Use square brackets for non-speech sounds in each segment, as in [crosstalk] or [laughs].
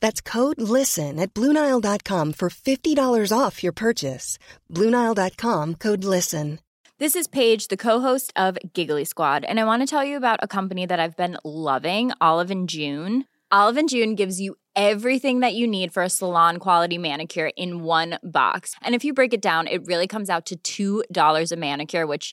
That's code LISTEN at Bluenile.com for $50 off your purchase. Bluenile.com code LISTEN. This is Paige, the co-host of Giggly Squad, and I want to tell you about a company that I've been loving, Olive and June. Olive and June gives you everything that you need for a salon quality manicure in one box. And if you break it down, it really comes out to $2 a manicure, which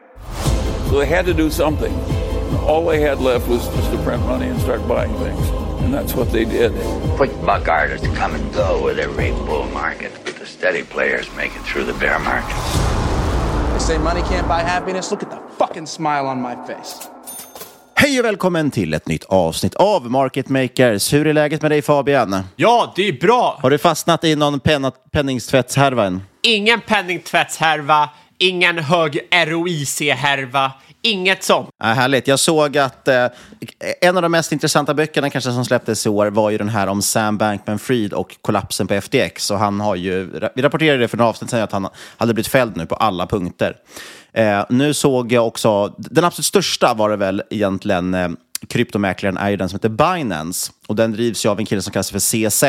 So they had to do something. All they had left was just to print money and start buying things. And that's what they did. Quick buck artists come and go with every bull market, but the steady players make it through the bear market. They say money can't buy happiness. Look at the fucking smile on my face. Hej och välkommen till ett nytt avsnitt av Market Makers. Hur är läget med dig Fabian? Ja, det är bra. Har du fastnat i någon penna- penningtvättshärva än? Ingen penningtvättshärva, ingen hög ROIC-härva, inget sånt. Ja, härligt. Jag såg att eh, en av de mest intressanta böckerna kanske som släpptes i år var ju den här om Sam Bankman-Fried och kollapsen på FTX. Och han har ju, vi rapporterade det för några avsnitt sedan att han hade blivit fälld nu på alla punkter. Eh, nu såg jag också, den absolut största var det väl egentligen eh, kryptomäklaren är ju den som heter Binance. Och den drivs ju av en kille som kallas för CZ.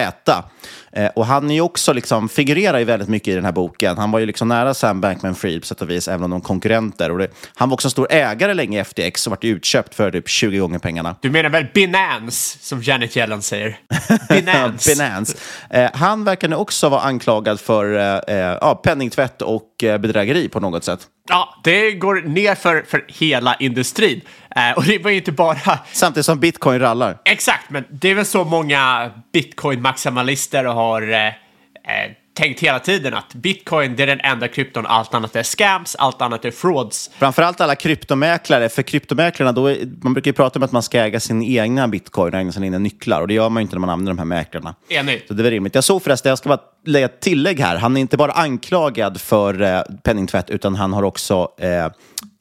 Eh, och han är ju också liksom, figurerar ju väldigt mycket i den här boken. Han var ju liksom nära Sam Bankman-Fried på sätt och vis, även om de är konkurrenter. Och det, han var också en stor ägare länge i FTX och vart utköpt för typ 20 gånger pengarna. Du menar väl Binance, som Janet Yellen säger? [laughs] Binance. Binance. Eh, han verkar nu också vara anklagad för eh, eh, ja, penningtvätt och eh, bedrägeri på något sätt. Ja, det går ner för, för hela industrin. Eh, och det var ju inte bara... Samtidigt som bitcoin rallar. Exakt, men det är väl så många bitcoin-maximalister har eh, eh, tänkt hela tiden att bitcoin det är den enda krypton, allt annat är scams, allt annat är frauds. Framförallt alla kryptomäklare, för kryptomäklarna, då är, man brukar ju prata om att man ska äga sin egna bitcoin och äga sina egna nycklar och det gör man ju inte när man använder de här mäklarna. Enig. Så det är rimligt. Jag såg förresten, jag ska bara lägga ett tillägg här, han är inte bara anklagad för eh, penningtvätt utan han har också eh,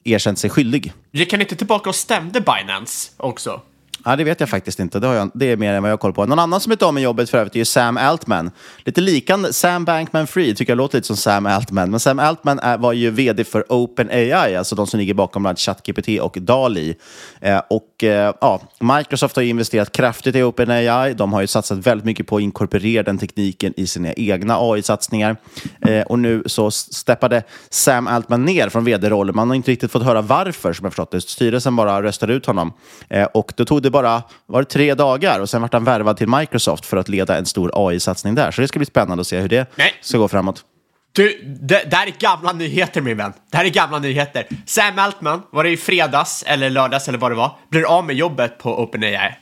erkänt sig skyldig. Gick han inte tillbaka och stämde Binance också? Ja, det vet jag faktiskt inte. Det, har jag, det är mer än vad jag har koll på. Någon annan som är av med jobbet för övrigt är ju Sam Altman. Lite likande Sam Bankman-Fried, tycker jag låter lite som Sam Altman. Men Sam Altman är, var ju vd för OpenAI, alltså de som ligger bakom bland annat ChatGPT och DALI. Eh, och eh, ja, Microsoft har ju investerat kraftigt i OpenAI. De har ju satsat väldigt mycket på att inkorporera den tekniken i sina egna AI-satsningar. Eh, och nu så steppade Sam Altman ner från vd-rollen. Man har inte riktigt fått höra varför, som jag förstått det. Styrelsen bara röstade ut honom. Eh, och då tog det bara var det tre dagar och sen vart han värvad till Microsoft för att leda en stor AI-satsning där. Så det ska bli spännande att se hur det Nej. ska gå framåt. Du, det, det här är gamla nyheter min vän. Det här är gamla nyheter. Sam Altman, var det i fredags eller lördags eller vad det var, blir av med jobbet på OpenAI.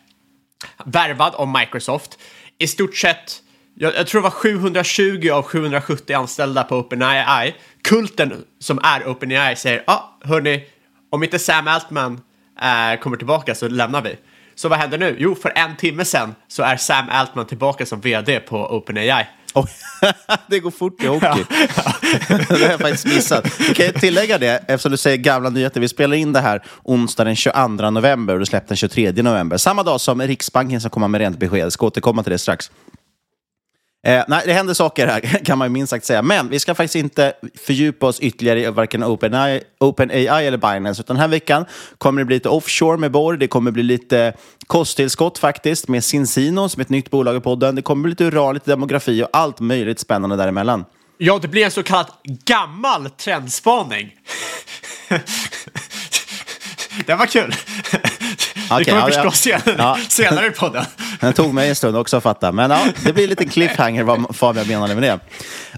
Värvad av Microsoft. I stort sett, jag, jag tror det var 720 av 770 anställda på OpenAI. Kulten som är OpenAI säger, ja ah, hörni, om inte Sam Altman eh, kommer tillbaka så lämnar vi. Så vad händer nu? Jo, för en timme sedan så är Sam Altman tillbaka som vd på OpenAI. Oh, [laughs] det går fort i hockey. [laughs] det har jag faktiskt missat. Kan jag tillägga det, eftersom du säger gamla nyheter. Vi spelar in det här onsdag den 22 november och du släppte den 23 november. Samma dag som Riksbanken ska komma med räntebesked. Jag ska återkomma till det strax. Eh, nej, det händer saker här, [laughs] kan man minst sagt säga. Men vi ska faktiskt inte fördjupa oss ytterligare i varken OpenAI, OpenAI eller Binance. Utan den här veckan kommer det bli lite offshore med Borg. Det kommer bli lite kosttillskott faktiskt med Cincino som är ett nytt bolag i podden. Det kommer bli lite uran, lite demografi och allt möjligt spännande däremellan. Ja, det blir en så kallad gammal trendspaning. [laughs] det var kul. [laughs] Okay, det kommer ja, förstå senare, ja. [laughs] senare i podden. [laughs] Det tog mig en stund också att fatta. Men ja, det blir lite cliffhanger vad Fabian menade med det.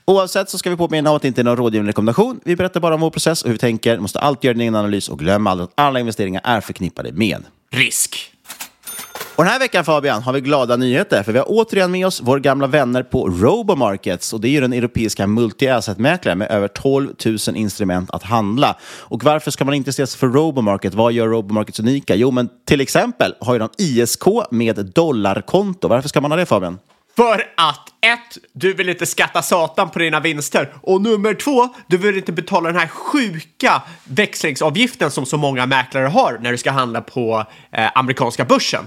Oavsett så ska vi påminna om att det inte är någon rådgivande rekommendation. Vi berättar bara om vår process och hur vi tänker. Du måste alltid göra din egen analys och glöm aldrig att alla investeringar är förknippade med risk. Och den här veckan Fabian har vi glada nyheter för vi har återigen med oss våra gamla vänner på Robomarkets och det är ju den europeiska multi-asset-mäklaren med över 12 000 instrument att handla. Och varför ska man intressera sig för Robomarket? Vad gör Robomarkets unika? Jo, men till exempel har ju de ISK med dollarkonto. Varför ska man ha det Fabian? För att ett, du vill inte skatta satan på dina vinster och nummer två, du vill inte betala den här sjuka växlingsavgiften som så många mäklare har när du ska handla på eh, amerikanska börsen.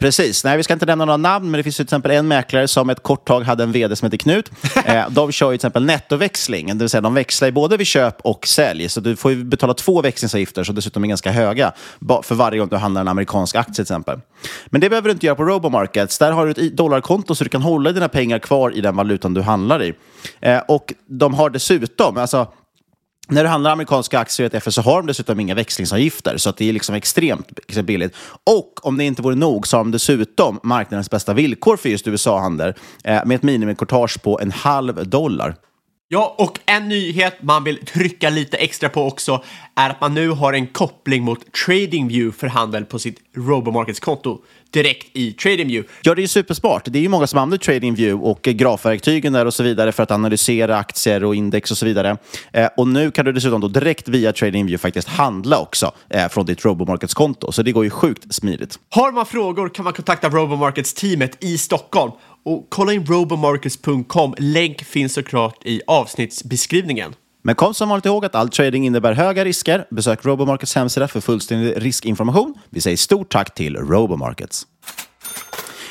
Precis. Nej, vi ska inte nämna några namn, men det finns till exempel en mäklare som ett kort tag hade en vd som heter Knut. [laughs] Eh, de kör ju till exempel nettoväxling, det vill säga de växlar både vid köp och sälj. Så du får ju betala två växlingsavgifter som dessutom är ganska höga för varje gång du handlar en amerikansk aktie till exempel. Men det behöver du inte göra på Robomarkets. Där har du ett dollarkonto så du kan hålla dina pengar kvar i den valutan du handlar i. Eh, och de har dessutom, alltså när du handlar amerikanska aktier i ETF så har de dessutom inga växlingsavgifter, så att det är liksom extremt billigt. Och om det inte vore nog så har de dessutom marknadens bästa villkor för just USA-handel eh, med ett minimikortage på en halv dollar. Ja, och en nyhet man vill trycka lite extra på också är att man nu har en koppling mot TradingView för handel på sitt Robomarkets-konto direkt i TradingView. Ja, det är ju supersmart. Det är ju många som använder TradingView och grafverktygen där och så vidare för att analysera aktier och index och så vidare. Eh, och nu kan du dessutom då direkt via TradingView faktiskt handla också eh, från ditt Robomarkets-konto. Så det går ju sjukt smidigt. Har man frågor kan man kontakta Robomarkets-teamet i Stockholm och kolla in robomarkets.com. Länk finns såklart i avsnittsbeskrivningen. Men kom som vanligt ihåg att all trading innebär höga risker. Besök Robomarkets hemsida för fullständig riskinformation. Vi säger stort tack till Robomarkets.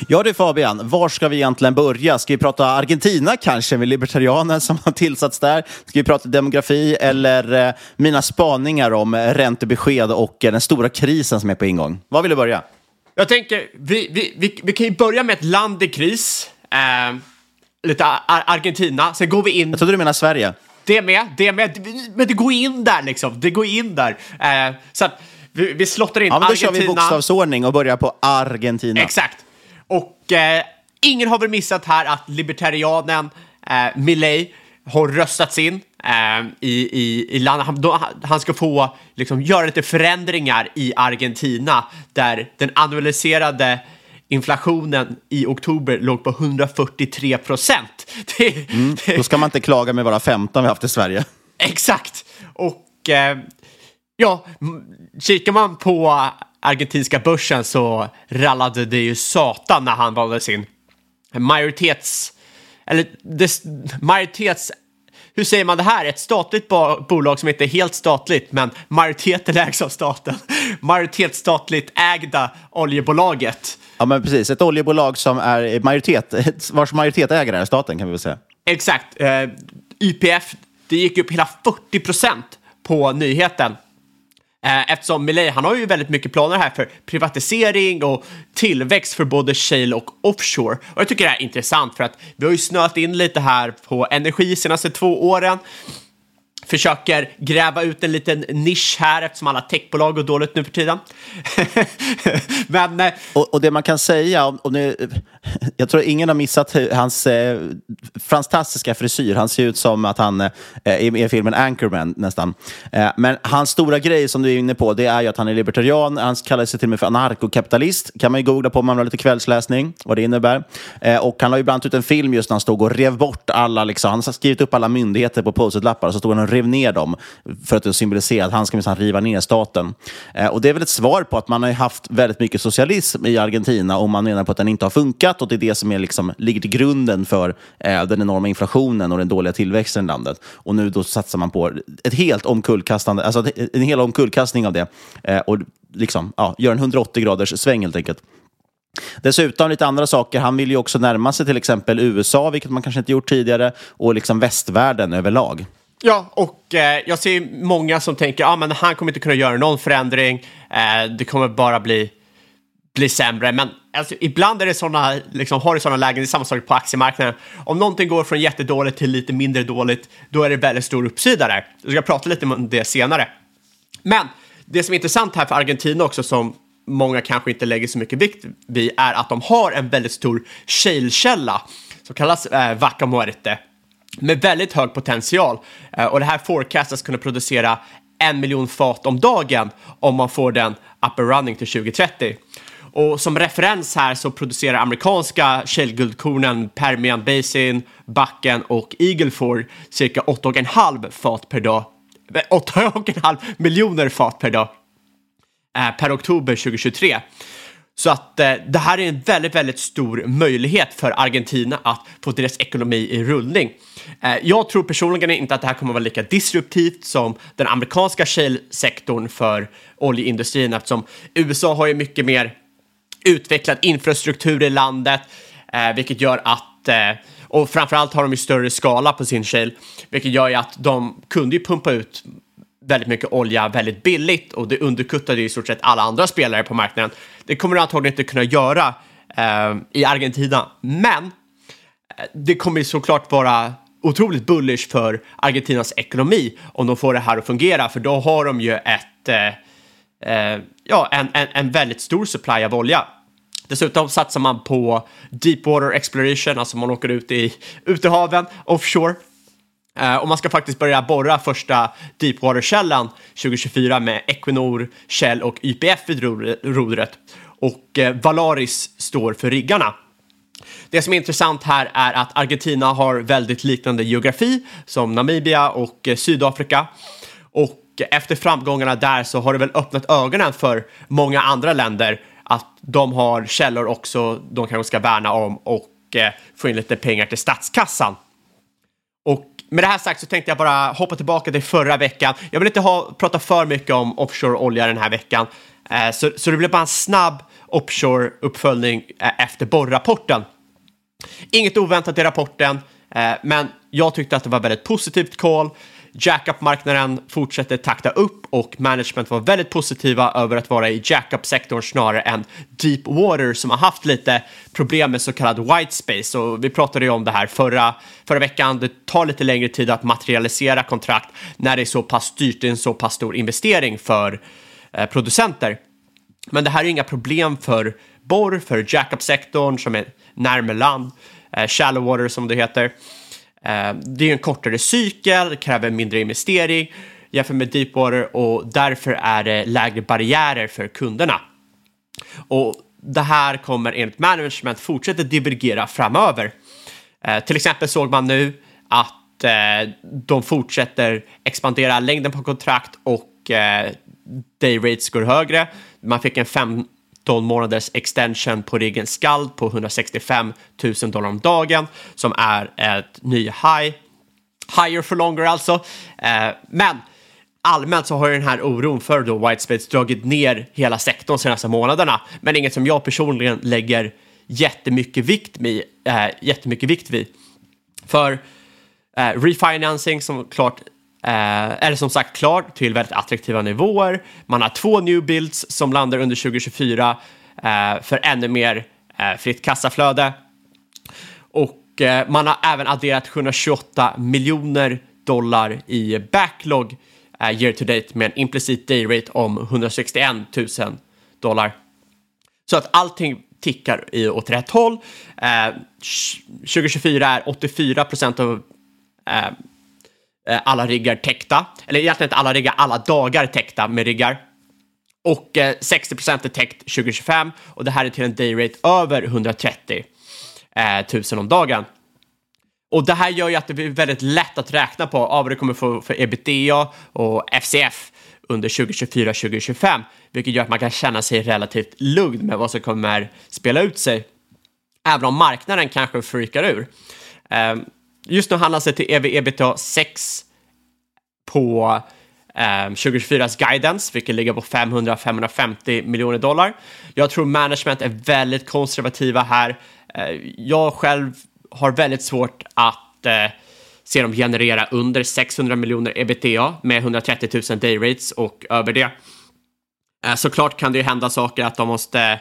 Ja du Fabian, var ska vi egentligen börja? Ska vi prata Argentina kanske med libertarianen som har tillsatts där? Ska vi prata demografi eller eh, mina spaningar om räntebesked och eh, den stora krisen som är på ingång? Var vill du börja? Jag tänker, vi, vi, vi, vi kan ju börja med ett land i kris. Eh, lite Ar Argentina, sen går vi in... Jag trodde du menade Sverige. Det med, det med. Men det går in där liksom. Det går in där. Eh, så att vi, vi slottar in ja, men då Argentina. kör vi bokstavsordning och börjar på Argentina. Exakt. Och eh, ingen har väl missat här att libertarianen eh, Milley har röstats in eh, i, i, i landet. Han, då, han ska få liksom, göra lite förändringar i Argentina där den annualiserade inflationen i oktober låg på 143 procent. [laughs] Mm, då ska man inte klaga med bara 15 vi haft i Sverige. Exakt. Och eh, ja, kikar man på argentinska börsen så rallade det ju satan när han valde sin majoritets... Eller des, majoritets hur säger man det här? Ett statligt bo bolag som inte är helt statligt, men majoriteten ägs av staten. [laughs] Majoritetsstatligt ägda oljebolaget. Ja, men precis. Ett oljebolag som är majoritet, [laughs] vars majoritetsägare är staten kan vi väl säga. Exakt. Eh, YPF, det gick upp hela 40 procent på nyheten. Eh, eftersom Milei, han har ju väldigt mycket planer här för privatisering och tillväxt för både shale och offshore. Och jag tycker det här är intressant för att vi har ju snöat in lite här på energi senaste två åren försöker gräva ut en liten nisch här eftersom alla techbolag går dåligt nu för tiden. [laughs] Men, eh, och, och, det man kan säga, om, om ni, jag tror ingen har missat hans eh, fantastiska frisyr. Han ser ut som att han eh, är med i filmen Anchorman nästan. Eh, men hans stora grej som du är inne på, det är ju att han är libertarian. Han kallar sig till och med för anarkokapitalist. kan man ju googla på om man har lite kvällsläsning, vad det innebär. Eh, och han har ju bland ut en film just när han stod och rev bort alla, liksom, han har skrivit upp alla myndigheter på post-it-lappar och så stod han och rev ner dem för att symbolisera att han ska minsann riva ner staten. Eh, och det är väl ett svar på att man har haft väldigt mycket socialism i Argentina och man menar på att den inte har funkat och det är det som är liksom, ligger till grunden för eh, den enorma inflationen och den dåliga tillväxten i landet. Och nu då satsar man på ett helt omkullkastande, alltså en hel omkullkastning av det eh, och liksom, ja, gör en 180 graders sväng helt enkelt. Dessutom lite andra saker. Han vill ju också närma sig till exempel USA, vilket man kanske inte gjort tidigare, och liksom västvärlden överlag. Ja, och eh, jag ser många som tänker att ah, han kommer inte kunna göra någon förändring. Eh, det kommer bara bli, bli sämre. Men alltså, ibland är det såna, liksom, har du sådana lägen, det är samma sak på aktiemarknaden. Om någonting går från jättedåligt till lite mindre dåligt, då är det väldigt stor uppsida där. Jag ska prata lite om det senare. Men det som är intressant här för Argentina också, som många kanske inte lägger så mycket vikt vid, är att de har en väldigt stor shale-källa som kallas eh, Vaca Muerte med väldigt hög potential eh, och det här forecastas kunna producera en miljon fat om dagen om man får den up and running till 2030. Och som referens här så producerar amerikanska källguldkornen Permian Basin, Backen och Eagle Ford cirka 8,5 fat per dag. 8,5 miljoner fat per dag eh, per oktober 2023. Så att eh, det här är en väldigt, väldigt stor möjlighet för Argentina att få deras ekonomi i rullning. Eh, jag tror personligen inte att det här kommer att vara lika disruptivt som den amerikanska shale-sektorn för oljeindustrin eftersom USA har ju mycket mer utvecklad infrastruktur i landet, eh, vilket gör att eh, och framförallt har de ju större skala på sin shale, vilket gör ju att de kunde ju pumpa ut väldigt mycket olja väldigt billigt och det underkuttade ju i stort sett alla andra spelare på marknaden. Det kommer du antagligen inte kunna göra eh, i Argentina, men eh, det kommer ju såklart vara otroligt bullish för Argentinas ekonomi om de får det här att fungera, för då har de ju ett, eh, eh, ja, en, en, en väldigt stor supply av olja. Dessutom satsar man på deepwater exploration, alltså man åker ut i utehaven, offshore, Uh, och man ska faktiskt börja borra första deepwater-källan 2024 med Equinor, Shell och YPF vid rodret. Och uh, Valaris står för riggarna. Det som är intressant här är att Argentina har väldigt liknande geografi som Namibia och uh, Sydafrika. Och efter framgångarna där så har det väl öppnat ögonen för många andra länder att de har källor också de kanske ska värna om och få in lite pengar till statskassan. Och med det här sagt så tänkte jag bara hoppa tillbaka till förra veckan. Jag vill inte ha, prata för mycket om offshore-olja den här veckan, eh, så, så det blir bara en snabb offshore-uppföljning eh, efter borrapporten. Inget oväntat i rapporten, eh, men jag tyckte att det var väldigt positivt call. Jackup-marknaden fortsätter takta upp och management var väldigt positiva över att vara i jackup-sektorn snarare än deep water som har haft lite problem med så kallad white space. Och vi pratade ju om det här förra, förra veckan. Det tar lite längre tid att materialisera kontrakt när det är så pass dyrt, det är en så pass stor investering för eh, producenter. Men det här är inga problem för borr, för jackup-sektorn som är närmare land, eh, shallow water som det heter. Eh, det är en kortare cykel, kräver mindre investering jämfört med Deepwater och därför är det lägre barriärer för kunderna. Och det här kommer enligt management fortsätta divergera framöver. Eh, till exempel såg man nu att eh, de fortsätter expandera längden på kontrakt och eh, day rates går högre. Man fick en 12 månaders extension på riggen Skald på 165 000 dollar om dagen som är ett ny high. higher for longer alltså. Eh, men allmänt så har ju den här oron för då white space dragit ner hela sektorn de senaste månaderna. Men inget som jag personligen lägger jättemycket vikt, med, eh, jättemycket vikt vid. För eh, refinancing som klart eh, är som sagt klar till väldigt attraktiva nivåer. Man har två new builds som landar under 2024 eh, för ännu mer eh, fritt kassaflöde. Och eh, man har även adderat 728 miljoner dollar i backlog eh, year to date med en implicit day rate om 161 000 dollar. Så att allting tickar i, åt rätt håll. Eh, 2024 är 84 procent av eh, Eh, alla riggar täckta, eller egentligen inte alla riggar, alla dagar täckta med riggar. Och eh, 60 procent är täckt 2025 och det här är till en dayrate över 130 000 eh, om dagen. Och det här gör ju att det blir väldigt lätt att räkna på vad det kommer få för ebitda och FCF under 2024-2025, vilket gör att man kan känna sig relativt lugn med vad som kommer spela ut sig, även om marknaden kanske freakar ur. Ehm, Just nu handlas det till ev ebitda 6 på ehm, 2024s guidance, vilket ligger på 500-550 miljoner dollar. Jag tror management är väldigt konservativa här. Eh, jag själv har väldigt svårt att eh, se dem generera under 600 miljoner ebitda med 130 000 day rates och över det. Eh, såklart kan det ju hända saker att de måste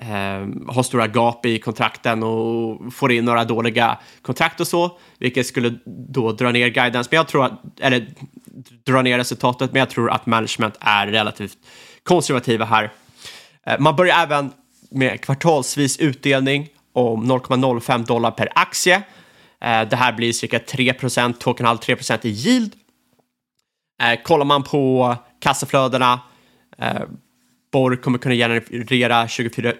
eh, har stora gap i kontrakten och får in några dåliga kontrakt och så, vilket skulle då dra ner guidance, men jag tror att, eller dra ner resultatet, men jag tror att management är relativt konservativa här. Eh, man börjar även med kvartalsvis utdelning om 0,05 dollar per aktie. Eh, det här blir cirka 3% 2,5-3% i yield. Eh, kollar man på kassaflödena, eh, Borg kommer kunna generera 2024,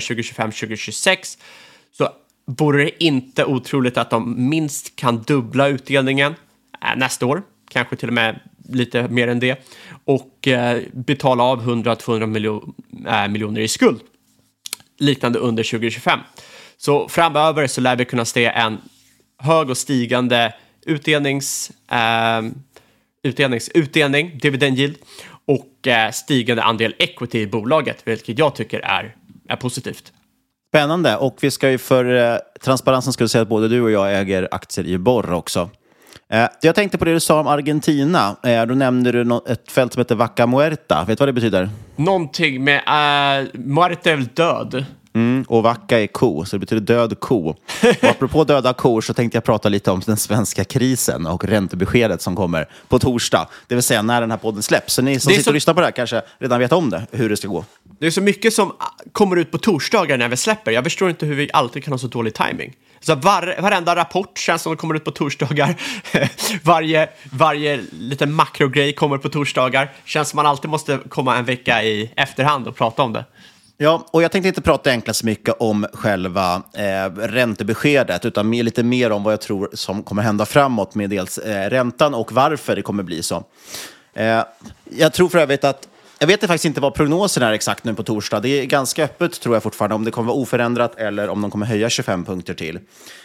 2025, 2026, så vore det inte otroligt att de minst kan dubbla utdelningen eh, nästa år, kanske till och med lite mer än det, och eh, betala av 100-200 eh, miljoner i skuld liknande under 2025. Så framöver så lär vi kunna se en hög och stigande utdelnings, eh, utdelnings, utdelning, dividend yield stigande andel equity i bolaget, vilket jag tycker är, är positivt. Spännande. Och vi ska ju för eh, transparensen skulle säga att både du och jag äger aktier i Borr också. Eh, jag tänkte på det du sa om Argentina. Eh, då nämnde du no ett fält som heter Vaca Muerta. Vet du vad det betyder? Någonting med... Uh, Muerta är väl död? Mm, och Vaca är ko, så det betyder död ko. Och apropå [laughs] döda kor så tänkte jag prata lite om den svenska krisen och räntebeskedet som kommer på torsdag. Det vill säga när den här podden släpps. Så ni som sitter så... och lyssnar på det här kanske redan vet om det, hur det ska gå. Det är så mycket som kommer ut på torsdagar när vi släpper. Jag förstår inte hur vi alltid kan ha så dålig timing. Så var, varenda rapport känns som de kommer ut på torsdagar. [laughs] varje, varje liten makrogrej kommer på torsdagar. Känns som man alltid måste komma en vecka i efterhand och prata om det. Ja, och jag tänkte inte prata egentligen så mycket om själva eh, räntebeskedet, utan mer, lite mer om vad jag tror som kommer hända framåt med dels eh, räntan och varför det kommer bli så. Eh, jag tror för övrigt att jag vet faktiskt inte vad prognosen är exakt nu på torsdag. Det är ganska öppet tror jag fortfarande om det kommer vara oförändrat eller om de kommer höja 25 punkter till.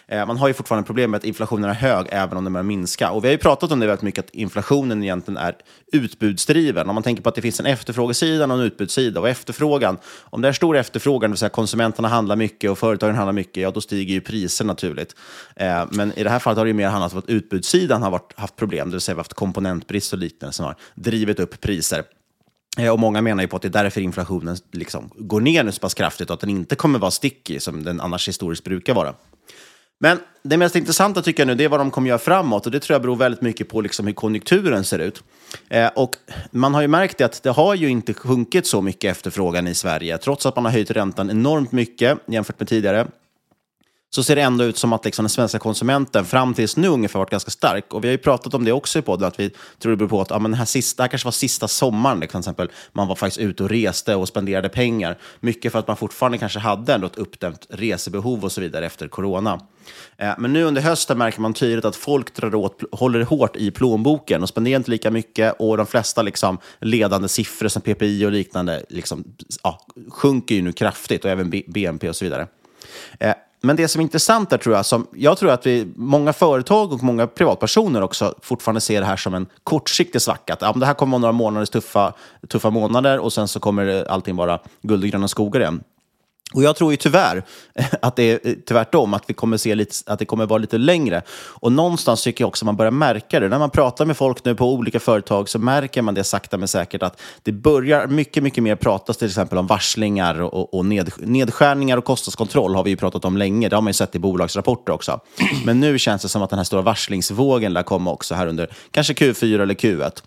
Eh, man har ju fortfarande problem med att inflationen är hög även om den börjar minska. Och vi har ju pratat om det väldigt mycket, att inflationen egentligen är utbudsdriven. Om man tänker på att det finns en efterfrågesida och en utbudssida. Och efterfrågan, om det är stor efterfrågan, det vill säga konsumenterna handlar mycket och företagen handlar mycket, ja då stiger ju priser naturligt. Eh, men i det här fallet har det ju mer handlat om att utbudssidan har varit, haft problem, det vill säga vi har haft komponentbrist och liknande som har drivit upp priser. Eh, och många menar ju på att det är därför inflationen liksom går ner nu så pass kraftigt och att den inte kommer vara sticky som den annars historiskt brukar vara. Men det mest intressanta tycker jag nu det är vad de kommer göra framåt och det tror jag beror väldigt mycket på liksom hur konjunkturen ser ut. Eh, och man har ju märkt det att det har ju inte sjunkit så mycket efterfrågan i Sverige trots att man har höjt räntan enormt mycket jämfört med tidigare så ser det ändå ut som att liksom den svenska konsumenten fram tills nu ungefär varit ganska stark. Och vi har ju pratat om det också i podden, att vi tror det beror på att ja, men den här sista, det här kanske var sista sommaren, liksom, till exempel. Man var faktiskt ute och reste och spenderade pengar. Mycket för att man fortfarande kanske hade ändå ett uppdämt resebehov och så vidare efter corona. Eh, men nu under hösten märker man tydligt att folk drar åt, håller hårt i plånboken och spenderar inte lika mycket. Och de flesta liksom, ledande siffror som PPI och liknande liksom, ja, sjunker ju nu kraftigt och även BNP och så vidare. Eh, men det som är intressant där tror jag, som, jag tror att vi, många företag och många privatpersoner också fortfarande ser det här som en kortsiktig svacka. Att, ja, det här kommer vara några månaders tuffa, tuffa månader och sen så kommer allting vara guld och gröna skogar igen. Och jag tror ju tyvärr [laughs] att det är eh, tvärtom, att, vi kommer se lite, att det kommer vara lite längre. Och någonstans tycker jag också att man börjar märka det. När man pratar med folk nu på olika företag så märker man det sakta men säkert att det börjar mycket, mycket mer pratas till exempel om varslingar och, och ned, nedskärningar och kostnadskontroll har vi ju pratat om länge. Det har man ju sett i bolagsrapporter också. Men nu känns det som att den här stora varslingsvågen lär komma också här under kanske Q4 eller Q1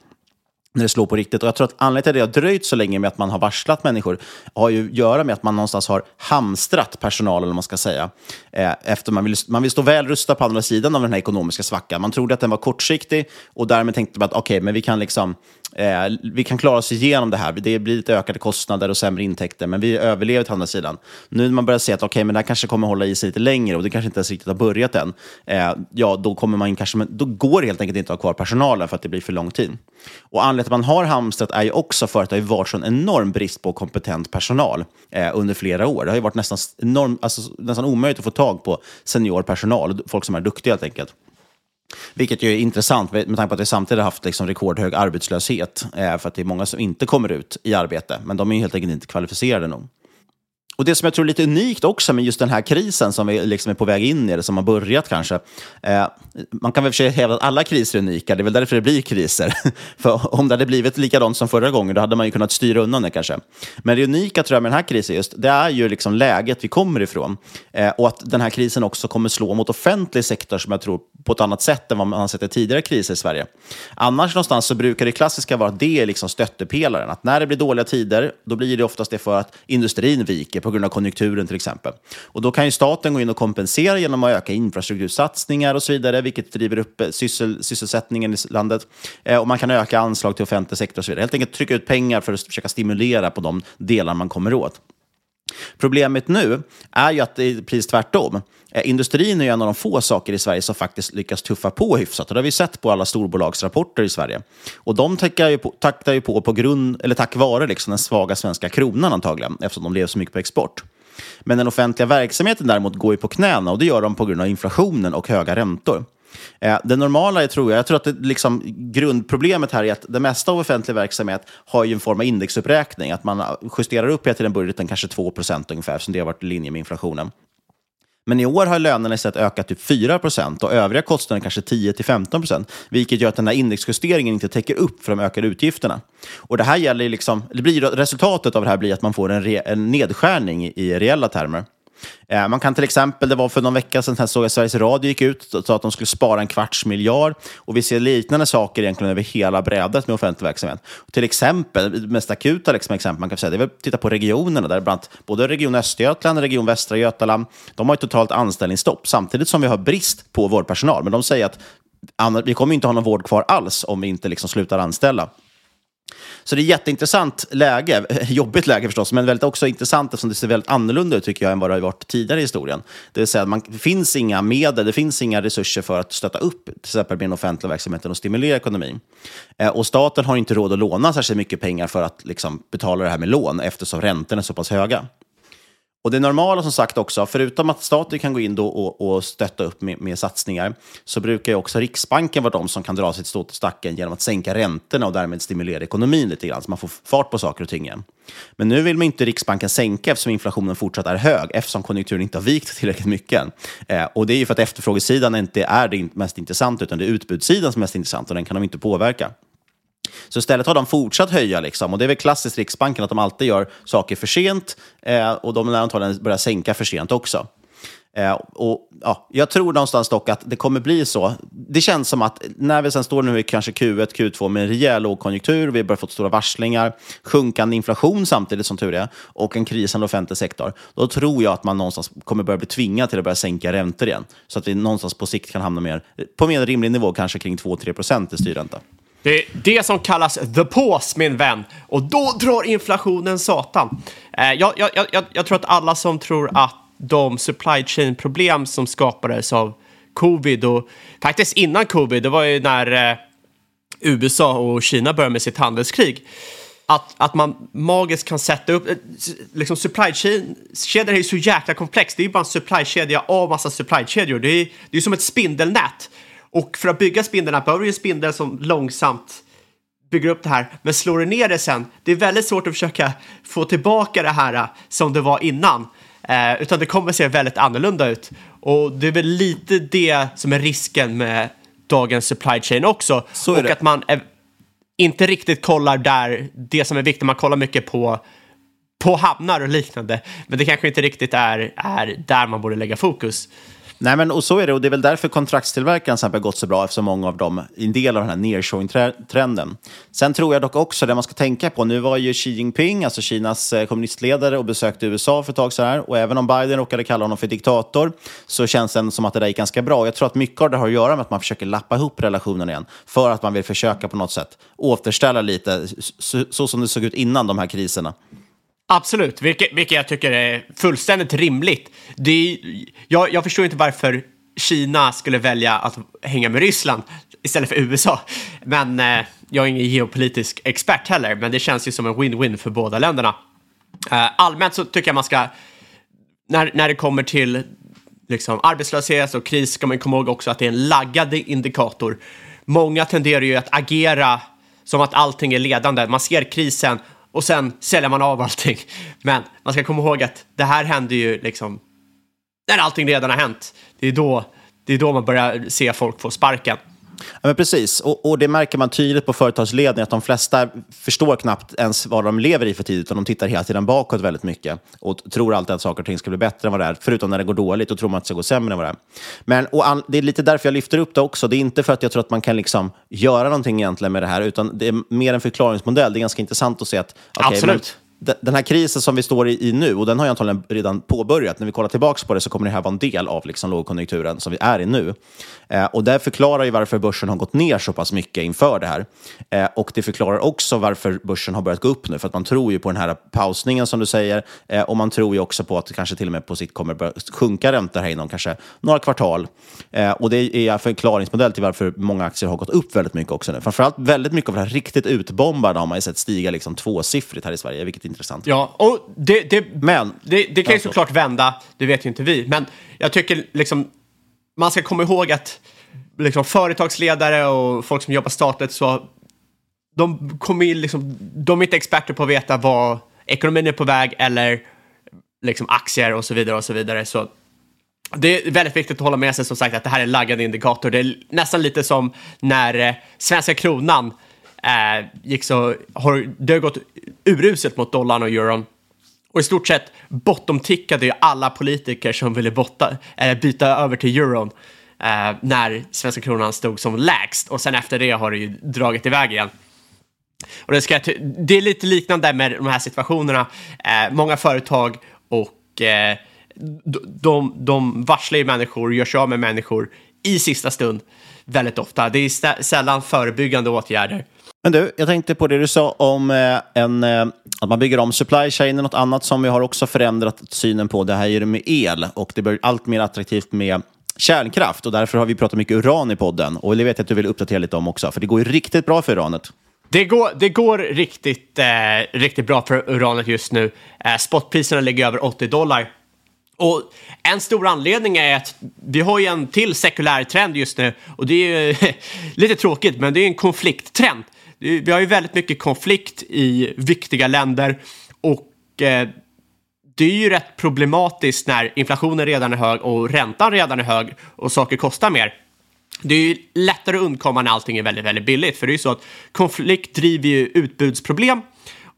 när det slår på riktigt. Och jag tror att anledningen till att det har dröjt så länge med att man har varslat människor har ju att göra med att man någonstans har hamstrat personal, eller man ska säga. Eh, efter man vill, man vill stå väl rustad på andra sidan av den här ekonomiska svackan. Man trodde att den var kortsiktig och därmed tänkte man att okej, okay, men vi kan liksom Eh, vi kan klara oss igenom det här. Det blir lite ökade kostnader och sämre intäkter, men vi överlever till andra sidan. Nu när man börjar se att okay, men det här kanske kommer hålla i sig lite längre och det kanske inte ens riktigt har börjat än, eh, ja, då, kommer man kanske, då går det helt enkelt inte att ha kvar personalen för att det blir för lång tid. Och anledningen till att man har hamstrat är ju också för att det har varit en enorm brist på kompetent personal eh, under flera år. Det har ju varit nästan, enorm, alltså, nästan omöjligt att få tag på senior personal, folk som är duktiga helt enkelt. Vilket ju är intressant med tanke på att vi samtidigt har haft liksom rekordhög arbetslöshet. Eh, för att det är många som inte kommer ut i arbete, men de är helt enkelt inte kvalificerade nog. Och det som jag tror är lite unikt också med just den här krisen som vi liksom är på väg in i, eller som har börjat kanske. Eh, man kan väl för sig hävda att alla kriser är unika, det är väl därför det blir kriser. [laughs] för om det hade blivit likadant som förra gången, då hade man ju kunnat styra undan det kanske. Men det unika tror jag med den här krisen just, det är ju liksom läget vi kommer ifrån. Eh, och att den här krisen också kommer slå mot offentlig sektor som jag tror på ett annat sätt än vad man har sett i tidigare kriser i Sverige. Annars någonstans så brukar det klassiska vara att det är liksom stöttepelaren. Att när det blir dåliga tider, då blir det oftast det för att industrin viker på grund av konjunkturen till exempel. Och då kan ju staten gå in och kompensera genom att öka infrastruktursatsningar och så vidare, vilket driver upp eh, syssel, sysselsättningen i landet. Eh, och man kan öka anslag till offentlig sektor och så vidare. Helt enkelt trycka ut pengar för att försöka stimulera på de delar man kommer åt. Problemet nu är ju att det är precis tvärtom. Eh, industrin är en av de få saker i Sverige som faktiskt lyckas tuffa på hyfsat. Och det har vi sett på alla storbolagsrapporter i Sverige. Och de tackar ju på, taktar ju på, på grund, eller tack vare liksom den svaga svenska kronan antagligen, eftersom de lever så mycket på export. Men den offentliga verksamheten däremot går ju på knäna och det gör de på grund av inflationen och höga räntor. Eh, det normala är, tror jag, jag tror att det, liksom, grundproblemet här är att det mesta av offentlig verksamhet har ju en form av indexuppräkning. Att man justerar upp hela tiden budgeten kanske 2% ungefär, som det har varit i linje med inflationen. Men i år har lönerna istället ökat typ 4% och övriga kostnader kanske 10-15% vilket gör att den här indexjusteringen inte täcker upp för de ökade utgifterna. Och det här gäller liksom, det blir, resultatet av det här blir att man får en, re, en nedskärning i reella termer. Eh, man kan till exempel, det var för någon vecka sedan, såg jag Sveriges Radio gick ut och sa att de skulle spara en kvarts miljard. Och vi ser liknande saker egentligen över hela brädet med offentlig verksamhet. Till exempel, det mest akuta liksom, exempel man kan säga, det är väl att titta på regionerna, där bland både Region Östergötland och Region Västra Götaland, de har ett totalt anställningsstopp, samtidigt som vi har brist på vårdpersonal. Men de säger att vi kommer inte ha någon vård kvar alls om vi inte liksom slutar anställa. Så det är ett jätteintressant läge, [laughs] jobbigt läge förstås, men väldigt också intressant eftersom det ser väldigt annorlunda ut tycker jag än vad det har varit tidigare i historien. Det vill säga att man, det finns inga medel, det finns inga resurser för att stötta upp till exempel med den offentliga verksamheten och stimulera ekonomin. Eh, och staten har inte råd att låna särskilt mycket pengar för att liksom, betala det här med lån eftersom räntorna är så pass höga. Och det normala som sagt också, förutom att staten kan gå in då och, och stötta upp med, med, satsningar, så brukar ju också Riksbanken vara de som kan dra sitt stå till stacken genom att sänka räntorna och därmed stimulera ekonomin lite grann, så man får fart på saker och ting igen. Men nu vill man inte Riksbanken sänka eftersom inflationen fortsatt är hög, eftersom konjunkturen inte har vikt tillräckligt mycket. Eh, och det är ju för att efterfrågesidan inte är det mest intressanta, utan det är utbudssidan som är mest intressant och den kan de inte påverka. Så istället har de fortsatt höja, liksom. och det är väl klassiskt Riksbanken att de alltid gör saker för sent eh, och de lär antagligen börja sänka för sent också. Eh, och, ja, jag tror någonstans dock att det kommer bli så. Det känns som att när vi sen står nu i kanske Q1, Q2 med en rejäl lågkonjunktur, vi har börjat få stora varslingar, sjunkande inflation samtidigt som tur är och en krisande offentlig sektor, då tror jag att man någonstans kommer börja bli tvingad till att börja sänka räntor igen. Så att vi någonstans på sikt kan hamna mer, på mer rimlig nivå, kanske kring 2-3 procent i styrränta. Det är det som kallas the pause, min vän. Och då drar inflationen satan. Eh, jag, jag, jag, jag tror att alla som tror att de supply chain-problem som skapades av covid och faktiskt innan covid, det var ju när eh, USA och Kina började med sitt handelskrig. att, att man magiskt kan sätta upp, eh, liksom supply chain kedjor är ju så jäkla komplext. Det är ju bara en supply-kedja av massa supply-kedjor. Det är det är ju som ett spindelnät. Och för att bygga spindelnät behöver du en spindel som långsamt bygger upp det här. Men slår du ner det sen, det är väldigt svårt att försöka få tillbaka det här eh, som det var innan. Eh, utan det kommer se väldigt annorlunda ut. Och det är väl lite det som är risken med dagens supply chain också. Så och att man är, inte riktigt kollar där det som är viktigt. Man kollar mycket på, på hamnar och liknande. Men det kanske inte riktigt är, är där man borde lägga fokus. Nej, men och så är det. Och det är väl därför kontraktstillverkaren har gått så bra, eftersom många av dem är en del av den här nearshoring-trenden. Sen tror jag dock också, det man ska tänka på, nu var ju Xi Jinping, alltså Kinas eh, kommunistledare, och besökte USA för ett tag så här. Och även om Biden råkade kalla honom för diktator, så känns det som att det där gick ganska bra. Jag tror att mycket av det har att göra med att man försöker lappa ihop relationen igen, för att man vill försöka på något sätt återställa lite, så, så som det såg ut innan de här kriserna. Absolut, vilket, vilket jag tycker är fullständigt rimligt. Det är, jag, jag förstår inte varför Kina skulle välja att hänga med Ryssland istället för USA. Men eh, jag är ingen geopolitisk expert heller, men det känns ju som en win-win för båda länderna. Eh, allmänt så tycker jag man ska, när, när det kommer till liksom, arbetslöshet och kris ska man komma ihåg också att det är en laggad indikator. Många tenderar ju att agera som att allting är ledande. Man ser krisen och sen säljer man av allting. Men man ska komma ihåg att det här händer ju liksom när allting redan har hänt. Det är då, det är då man börjar se folk få sparken. Ja, men precis, och, och det märker man tydligt på företagsledningen att de flesta förstår knappt ens vad de lever i för tid, utan de tittar hela tiden bakåt väldigt mycket och tror alltid att saker och ting ska bli bättre än vad det är. Förutom när det går dåligt, och tror man att det ska gå sämre än vad det är. Men och an, det är lite därför jag lyfter upp det också. Det är inte för att jag tror att man kan liksom göra någonting egentligen med det här, utan det är mer en förklaringsmodell. Det är ganska intressant att se att okay, Absolut den här krisen som vi står i, i nu, och den har ju antagligen redan påbörjat, när vi kollar tillbaka på det så kommer det här vara en del av liksom lågkonjunkturen som vi är i nu. Eh, och det förklarar ju varför börsen har gått ner så pass mycket inför det här. Eh, och det förklarar också varför börsen har börjat gå upp nu, för att man tror ju på den här pausningen som du säger, eh, och man tror ju också på att det kanske till och med på sikt kommer börja sjunka räntor här inom kanske några kvartal. Eh, och det är en förklaringsmodell till varför många aktier har gått upp väldigt mycket också nu. Framförallt väldigt mycket av det här riktigt utbombade har man ju sett stiga liksom tvåsiffrigt här i Sverige, vilket är intressant. Ja, och det, det, Men, det, det kan ju Alltså. såklart vända, det vet ju inte vi. Men jag tycker liksom, man ska komma ihåg att liksom, företagsledare och folk som jobbar statligt, så de, kommer in, liksom, de är inte experter på att veta vad ekonomin är på väg eller liksom, aktier och så vidare och så vidare. Så det är väldigt viktigt att hålla med sig som sagt att det här är en laggad indikator. Det är nästan lite som när eh, svenska kronan eh, gick så, har, det har gått uruselt mot dollarn och euron. Och i stort sett bottomtickade ju alla politiker som ville botta, eh, byta över till euron eh, när svenska kronan stod som lägst. Och sen efter det har det ju dragit iväg igen. Och det, ska, det är lite liknande med de här situationerna. Eh, många företag och eh, de, de, varslar ju människor, gör sig av med människor i sista stund väldigt ofta. Det är sällan förebyggande åtgärder. Men du, jag tänkte på det du sa om eh, en, eh, att man bygger om supply chain. Något annat som vi har också förändrat synen på, det här är det med el. Och det blir allt mer attraktivt med kärnkraft. Och därför har vi pratat mycket uran i podden. Och det vet jag att du vill uppdatera lite om också, för det går ju riktigt bra för uranet. Det går, det går riktigt, eh, riktigt bra för uranet just nu. Eh, spotpriserna ligger över 80 dollar. Och en stor anledning är att vi har ju en till sekulär trend just nu och det är ju [laughs] lite tråkigt, men det är en konflikttrend. Vi har ju väldigt mycket konflikt i viktiga länder och eh, det är ju rätt problematiskt när inflationen redan är hög och räntan redan är hög och saker kostar mer. Det är ju lättare att undkomma när allting är väldigt, väldigt billigt. För det är ju så att konflikt driver ju utbudsproblem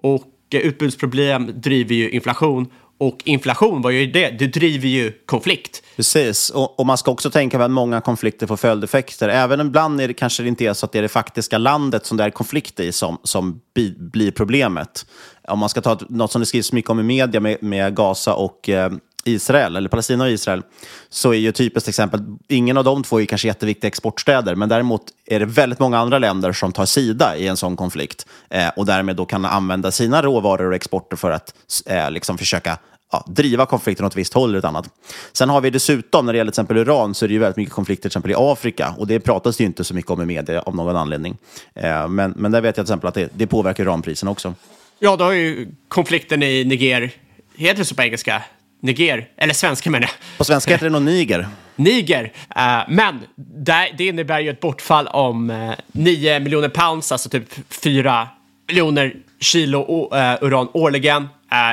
och eh, utbudsproblem driver ju inflation och inflation, vad gör ju det? Det driver ju konflikt. Precis, och, och man ska också tänka på att många konflikter får följdeffekter. Även ibland är det kanske det inte är så att det är det faktiska landet som det är konflikt i som, som bi, blir problemet. Om man ska ta något som det skrivs mycket om i media med, med Gaza och eh, Israel, eller Palestina och Israel, så är ju typiskt exempel, ingen av de två är kanske jätteviktiga exportstäder, men däremot är det väldigt många andra länder som tar sida i en sån konflikt eh, och därmed då kan använda sina råvaror och exporter för att eh, liksom försöka ja, driva konflikten åt ett visst håll eller ett annat. Sen har vi dessutom, när det gäller till exempel uran, så är det ju väldigt mycket konflikter till exempel i Afrika. Och det pratas det ju inte så mycket om i media av någon anledning. Eh, men, men där vet jag till exempel att det, det påverkar uranpriserna också. Ja, då har ju konflikten i Niger, heter det så på engelska? Niger, eller svenska menar jag. På svenska heter det nog Niger. Niger. Uh, men det, det innebär ju ett bortfall om uh, 9 miljoner pounds, alltså typ 4 miljoner kilo uh, uran årligen.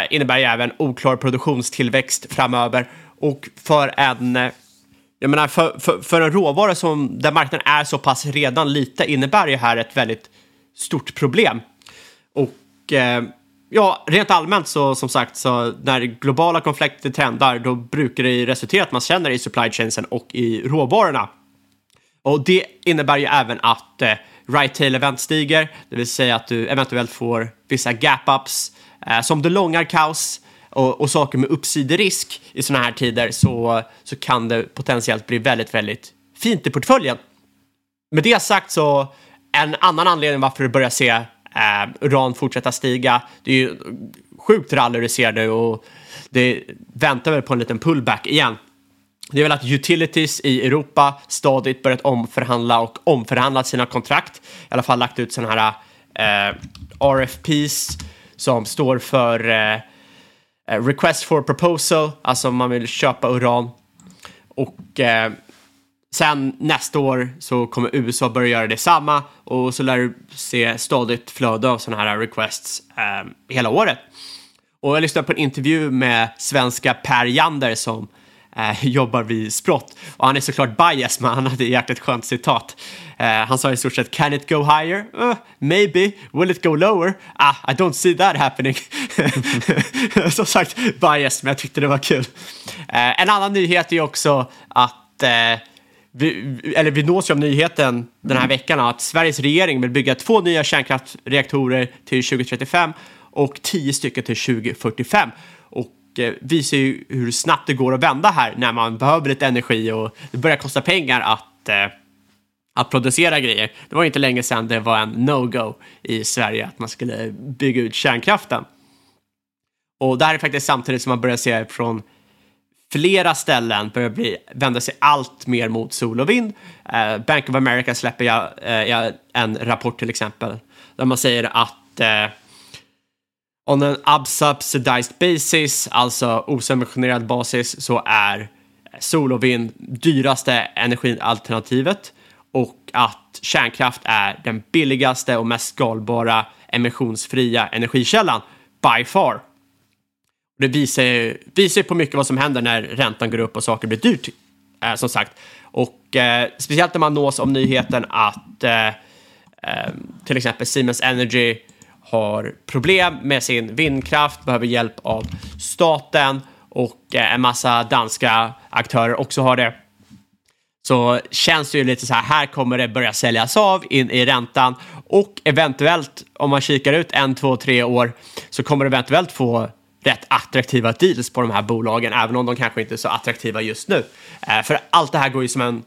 Innebär ju även oklar produktionstillväxt framöver. Och för en, jag menar, för, för, för en råvara som, där marknaden är så pass redan lite innebär ju här ett väldigt stort problem. Och eh, ja, rent allmänt så som sagt, så när globala konflikter trendar, då brukar det resultera att man känner i supply chainsen och i råvarorna. Och det innebär ju även att eh, right tail event stiger, det vill säga att du eventuellt får vissa gap-ups. Eh, som du långar kaos och, och saker med uppsiderisk i sådana här tider så, så kan det potentiellt bli väldigt, väldigt fint i portföljen. Med det sagt så en annan anledning varför du börjar se eh, uran fortsätta stiga, det är ju sjukt rally du ser nu och det väntar väl på en liten pullback igen. Det är väl att utilities i Europa stadigt börjat omförhandla och omförhandlat sina kontrakt. I alla fall lagt ut sådana här eh, RFPs som står för eh, Request for Proposal, alltså om man vill köpa uran. Och eh, sen nästa år så kommer USA börja göra detsamma och så lär du se stadigt flöde av sådana här requests eh, hela året. Och jag lyssnade på en intervju med svenska Per Jander som eh, [laughs] jobbar vid Sprott. Och han är såklart bias, men han hade ett jäkligt skönt citat. Eh, han sa i stort sett “Can it go higher? Uh, maybe. Will it go lower? Ah, I don't see that happening.” [laughs] Som sagt, bias, men jag tyckte det var kul. Eh, en annan nyhet är också att eh, vi, eller vi nås ju av nyheten den här veckan att Sveriges regering vill bygga två nya kärnkraftsreaktorer till 2035 och tio stycken till 2045. Och eh, visar ju hur snabbt det går att vända här när man behöver lite energi och det börjar kosta pengar att, eh, att producera grejer. Det var inte länge sedan det var en no-go i Sverige att man skulle bygga ut kärnkraften. Och det här är faktiskt samtidigt som man börjar se från flera ställen börjar bli, vända sig allt mer mot sol och vind. Eh, Bank of America släpper jag, eh, en rapport till exempel där man säger att eh, on en unsubsidized basis, alltså osubventionerad basis, så är sol och vind dyraste energialternativet och att kärnkraft är den billigaste och mest skalbara emissionsfria energikällan by far. Det visar ju visar på mycket vad som händer när räntan går upp och saker blir dyrt, eh, som sagt. Och eh, speciellt när man nås av nyheten att eh, eh till exempel Siemens Energy har problem med sin vindkraft, behöver hjälp av staten och eh, en massa danska aktörer också har det. Så känns det ju lite så här, här kommer det börja säljas av in i räntan och eventuellt om man kikar ut en, två, tre år så kommer det eventuellt få rätt attraktiva deals på de här bolagen, även om de kanske inte är så attraktiva just nu. Eh, för allt det här går ju som en,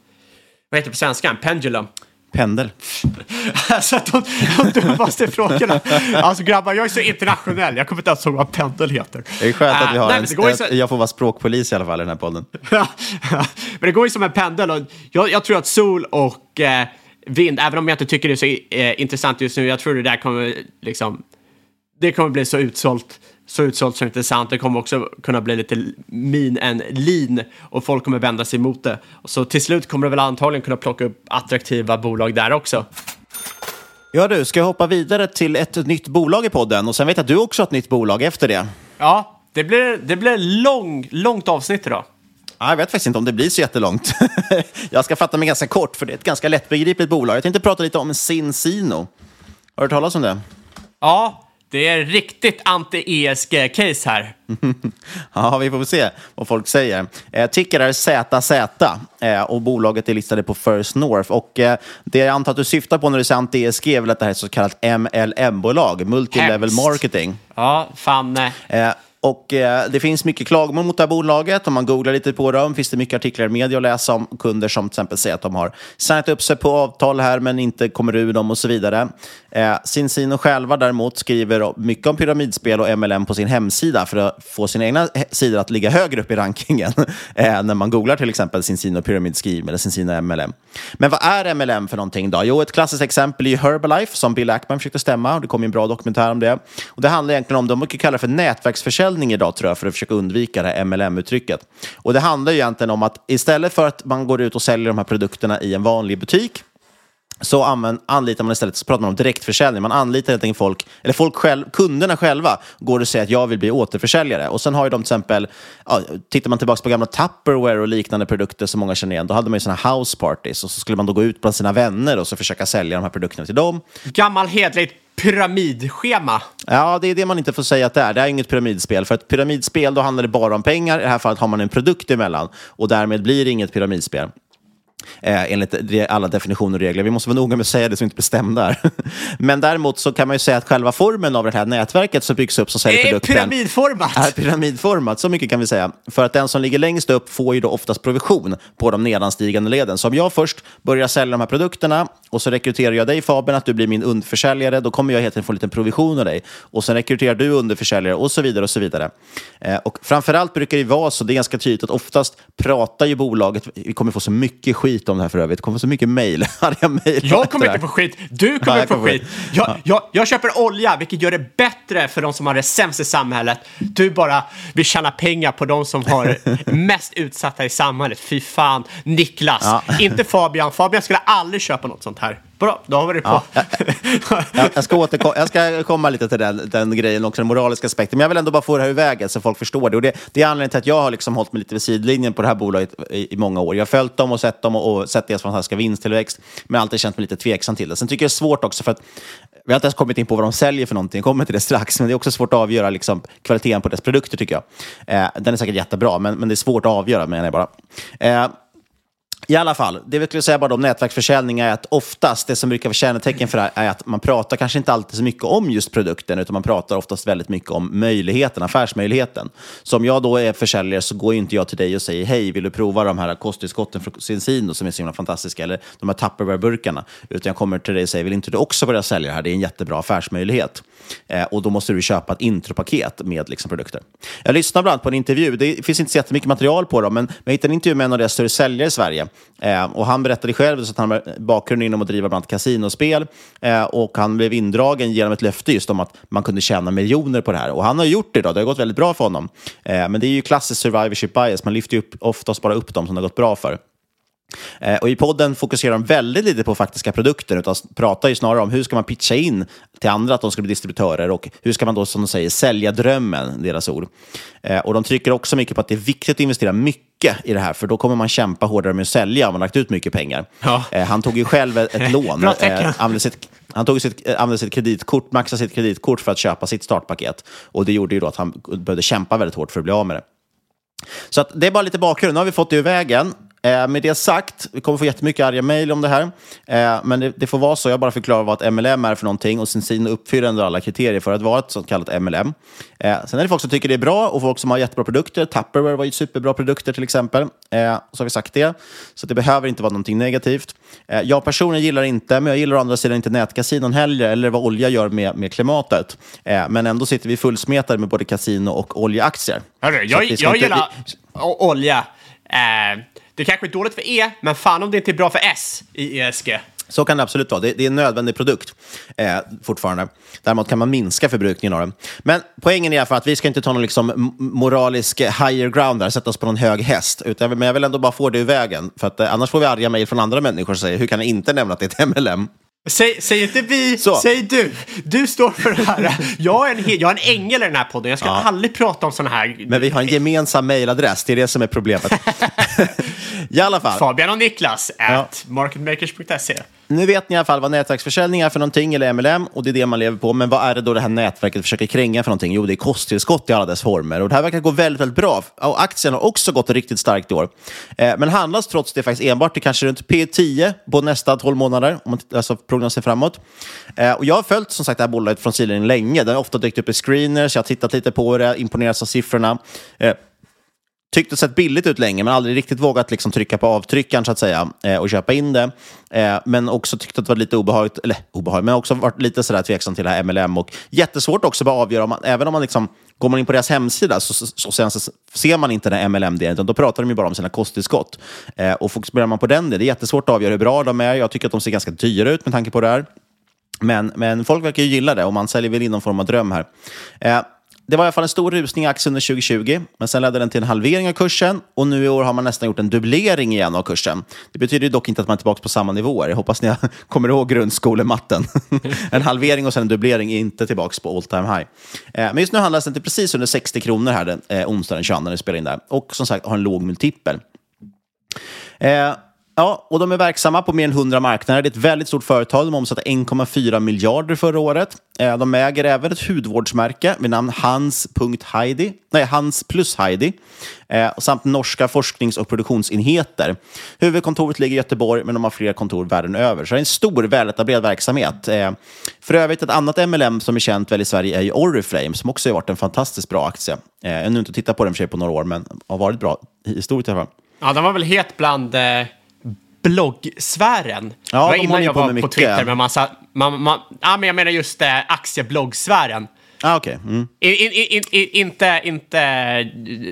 vad heter det på svenska, en pendulum. Pendel. [laughs] alltså de, de dummaste [laughs] frågorna. Alltså grabbar, jag är så internationell. Jag kommer inte ens ihåg vad pendel heter. Det är skönt att vi har uh, en, nej, så... jag får vara språkpolis i alla fall i den här podden. [laughs] men det går ju som en pendel. Och jag, jag tror att sol och eh, vind, även om jag inte tycker det är så eh, intressant just nu, jag tror det där kommer liksom, det kommer bli så utsålt så utsålt så intressant. Det kommer också kunna bli lite min än lean och folk kommer vända sig emot det. Så till slut kommer det väl antagligen kunna plocka upp attraktiva bolag där också. Ja du, ska jag hoppa vidare till ett nytt bolag i podden? Och sen vet jag att du också har ett nytt bolag efter det. Ja, det blir, det blir lång, långt avsnitt idag. Ja, jag vet faktiskt inte om det blir så jättelångt. [laughs] jag ska fatta mig ganska kort, för det är ett ganska lättbegripligt bolag. Jag tänkte prata lite om Sinsino. Har du hört talas om det? Ja, det är riktigt anti-ESG-case här. [laughs] ja, vi får se vad folk säger. Eh, ticker är ZZ eh, och bolaget är listade på First North. Och eh, det jag antar att du syftar på när du säger anti-ESG är väl att det här är så kallat MLM-bolag, Multilevel Hemskt. Marketing. Ja, fan. Eh, och eh, det finns mycket klagomål mot det här bolaget. Om man googlar lite på dem finns det mycket artiklar i media att läsa om kunder som till exempel säger att de har signat upp sig på avtal här men inte kommer ur dem och så vidare. Eh, Cincino själva däremot skriver mycket om pyramidspel och MLM på sin hemsida för att få sina egna sidor att ligga högre upp i rankingen [laughs] eh, när man googlar till exempel Cincino Pyramid Scheme eller Cincino MLM. Men vad är MLM för någonting då? Jo, ett klassiskt exempel är Herbalife som Bill Ackman försökte stämma och det kom ju en bra dokumentär om det. Och det handlar egentligen om, det de brukar kalla för nätverksförsäljning idag tror jag för att försöka undvika det här MLM-uttrycket. Och det handlar ju egentligen om att istället för att man går ut och säljer de här produkterna i en vanlig butik så använd, anlitar man istället, så pratar man om direktförsäljning. Man anlitar helt enkelt folk, eller folk själv, kunderna själva går och säger att jag vill bli återförsäljare. Och sen har ju de till exempel, ja, tittar man tillbaka på gamla Tupperware och liknande produkter som många känner igen, då hade man ju sådana house parties och så skulle man då gå ut bland sina vänner och så försöka sälja de här produkterna till dem. Gammal hedligt pyramidschema. Ja, det är det man inte får säga att det är. Det är inget pyramidspel. För ett pyramidspel, då handlar det bara om pengar. I det här fallet har man en produkt emellan och därmed blir det inget pyramidspel. Eh, enligt alla definitioner och regler. Vi måste vara noga med att säga det så vi inte bestämda där. [laughs] Men däremot så kan man ju säga att själva formen av det här nätverket som byggs upp som säljer är produkten pyramidformat. är pyramidformat, så mycket kan vi säga. För att den som ligger längst upp får ju då oftast provision på de nedanstigande leden. Så om jag först börjar sälja de här produkterna och så rekryterar jag dig Fabian att du blir min underförsäljare, då kommer jag helt enkelt få en liten provision av dig. Och sen rekryterar du underförsäljare och så vidare och så vidare. Eh, och framförallt brukar det vara så, det är ganska tydligt att oftast pratar ju bolaget, vi kommer få så mycket skit om det här för övrigt, det kommer få så mycket mejl, [laughs] arga mejl. Jag kommer inte få skit, du kommer jag få kommer skit. få- Jag, Ja. jag, jag köper olja, vilket gör det bättre för de som har det sämst i samhället. Du bara vill tjäna pengar på de som har [laughs] mest utsatta i samhället. Fy fan. Niklas, Ja. inte Fabian. Fabian skulle aldrig köpa något sånt här. Bra, då har vi det på. Ja, Jag, jag, ska återko- jag ska komma lite till den, den grejen också, den moraliska aspekten. Men jag vill ändå bara få det här ur vägen så folk förstår det. Och det, det är anledningen till att jag har liksom hållit mig lite vid sidlinjen på det här bolaget i, i många år. Jag har följt dem och sett dem och, och sett deras fantastiska vinsttillväxt, men alltid känt mig lite tveksam till det. Sen tycker jag det är svårt också för att vi har inte ens kommit in på vad de säljer för någonting. Jag kommer till det strax, men det är också svårt att avgöra liksom, kvaliteten på deras produkter tycker jag. Eh, den är säkert jättebra, men, men det är svårt att avgöra menar jag bara. Eh, i alla fall, det vi skulle säga bara om nätverksförsäljning är att oftast, det som brukar vara kännetecken för det här är att man pratar kanske inte alltid så mycket om just produkten, utan man pratar oftast väldigt mycket om möjligheten, affärsmöjligheten. Så om jag då är försäljare så går ju inte jag till dig och säger hej, vill du prova de här kosttillskotten från Cincino som är så himla fantastiska, eller de här Tupperware-burkarna, utan jag kommer till dig och säger, vill inte du också börja sälja det här? Det är en jättebra affärsmöjlighet. Eh, och då måste du köpa ett intropaket med liksom, produkter. Jag lyssnade bland annat på en intervju, det finns inte så jättemycket material på dem, men jag hittade en intervju med en av deras större säljare i Sverige. Eh, och han berättade själv så att han har bakgrund inom att driva bland annat kasinospel eh, och han blev indragen genom ett löfte just om att man kunde tjäna miljoner på det här. Och han har gjort det idag, det har gått väldigt bra för honom. Eh, men det är ju klassisk survivorship bias, man lyfter ju upp, oftast bara upp dem som det har gått bra för. Eh, och I podden fokuserar de väldigt lite på faktiska produkter, utan pratar ju snarare om hur ska man pitcha in till andra att de ska bli distributörer och hur ska man då, som de säger, sälja drömmen, deras ord. Eh, och De trycker också mycket på att det är viktigt att investera mycket i det här, för då kommer man kämpa hårdare med att sälja om man lagt ut mycket pengar. Ja. Eh, han tog ju själv ett, [laughs] lån. Bra tecken. använde sitt, han tog sitt, använde sitt kreditkort, maxade sitt kreditkort för att köpa sitt startpaket. Och Det gjorde ju då att han behövde kämpa väldigt hårt för att bli av med det. Så det är bara lite bakgrund. Nu har vi fått det ur vägen. Eh, med det sagt, vi kommer få jättemycket arga mejl om det här. Eh, men det, det får vara så. Jag bara förklarar vad ett MLM är för någonting och Cincino uppfyller ändå alla kriterier för att vara ett så kallat MLM. Eh, sen är det folk som tycker det är bra och folk som har jättebra produkter. Tupperware var ju superbra produkter till exempel. Eh, så har vi sagt det. Så det behöver inte vara någonting negativt. Eh, jag personligen gillar inte, men jag gillar å andra sidan inte nätkasinon heller, eller vad olja gör med, med klimatet. Eh, men ändå sitter vi fullsmetade med både kasino och oljeaktier. Hörru, jag, vi jag inte- gillar o- olja. Eh, det kanske är dåligt för E, men fan om det inte är bra för S i ESG. Så kan det absolut vara. Det, det är en nödvändig produkt eh, fortfarande. Däremot kan man minska förbrukningen av den. Men poängen är för att vi ska inte ta någon liksom moralisk higher ground där, sätta oss på någon hög häst. Utan, men jag vill ändå bara få det ur vägen. För att, eh, annars får vi arga mejl från andra människor som säger hur kan ni inte nämna att det är ett MLM? Säg, säg inte vi, Så. säg du. Du står för det här. Jag är en, jag är en ängel i den här podden. Jag ska aldrig prata om sådana här... Men vi har en gemensam mejladress, det är det som är problemet. [laughs] I alla fall. Fabian och Niklas Ja. at marketmakers.se. Nu vet ni i alla fall vad nätverksförsäljning är för någonting, eller MLM, och det är det man lever på. Men vad är det då det här nätverket försöker kränga för någonting? Jo, det är kosttillskott i alla dess former. Och det här verkar gå väldigt, väldigt bra. Och aktien har också gått riktigt starkt i år. Eh, men handlas trots det faktiskt enbart till kanske runt P10 på nästa 12 månader, om man tittar- alltså prognosen framåt. Eh, och jag har följt som sagt det här bolaget från sidan länge. Det har ofta dykt upp i screeners, jag har tittat lite på det, imponerats av siffrorna. Eh, tyckt det sett billigt ut länge, men aldrig riktigt vågat liksom trycka på avtryckaren så att säga eh, och köpa in det. Eh, men också tyckt att det var lite obehagligt, eller obehagligt, men också varit lite sådär tveksam till det här MLM och jättesvårt också att avgöra, om man, även om man liksom Går man in på deras hemsida så, så, så, sen så ser man inte den MLM-delen, utan då pratar de ju bara om sina kosttillskott. Eh, och fokuserar man på den delen, det är jättesvårt att avgöra hur bra de är. Jag tycker att de ser ganska dyra ut med tanke på det här. Men, men folk verkar ju gilla det och man säljer väl in någon form av dröm här. Eh, det var i alla fall en stor rusning i aktien under 2020, men sen ledde den till en halvering av kursen och nu i år har man nästan gjort en dubblering igen av kursen. Det betyder ju dock inte att man är tillbaka på samma nivåer. Jag hoppas ni [laughs] kommer ihåg grundskolematten. [laughs] en halvering och sen en dubblering är inte tillbaka på all time high. Eh, men just nu handlas den till precis under 60 kronor här den, eh, den 22 när vi spelar in där. Och som sagt har en låg multipel. Eh, ja, och de är verksamma på mer än 100 marknader. Det är ett väldigt stort företag. De omsatte 1,4 miljarder förra året. Eh, de äger även ett hudvårdsmärke vid namn Hans.Heidi, nej, Hans plus Heidi, eh, samt norska forsknings och produktionsenheter. Huvudkontoret ligger i Göteborg, men de har flera kontor världen över. Så det är en stor, väletablerad verksamhet. Eh, för övrigt, ett annat MLM som är känt väl i Sverige är ju Oriflame, som också har varit en fantastiskt bra aktie. Jag har nu inte tittat på den för sig på några år, men har varit bra historiskt i alla fall. Ja, den var väl het bland eh, bloggsfären. Ja, det var innan jag var på mycket. Twitter med massa... Man, man, ja, men jag menar just eh, aktiebloggsfären. Ah, okay. mm. In, in, in, in, inte inte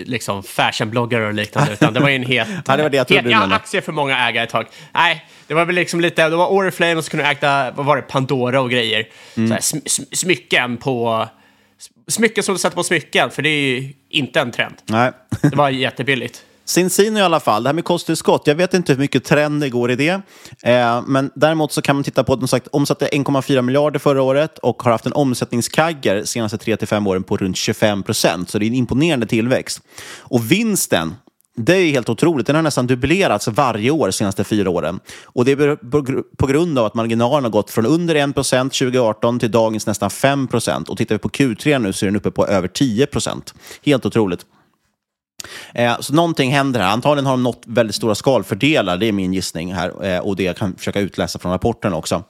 liksom fashionbloggare och liknande, utan det var ju en [laughs] het... Ja, det var det jag trodde het, du ja, aktier för många ägare ett tag. Nej, det var väl liksom lite... Det var Oriflame och så kunde du äga, vad var det, Pandora och grejer. Mm. Här, sm, sm, smycken på... Smycken som du sätter på smycken, för det är ju inte en trend. Nej. Det var jättebilligt. Cincino i alla fall, det här med kosttillskott, jag vet inte hur mycket trend det går i det. Eh, men däremot så kan man titta på att de sagt, omsatte 1,4 miljarder förra året och har haft en omsättningskagger senaste 3-5 åren på runt 25 procent. Så det är en imponerande tillväxt. Och vinsten, det är helt otroligt. Den har nästan dubblerats varje år de senaste fyra åren. Och det är på på grund av att marginalen har gått från under 1 procent 2018 till dagens nästan 5 procent. Och tittar vi på Q3 nu så är den uppe på över 10 procent. Helt otroligt. Eh, så någonting händer här. Antagligen har de nått väldigt stora skalfördelar, det är min gissning här. Eh, och det jag kan försöka utläsa från rapporten också.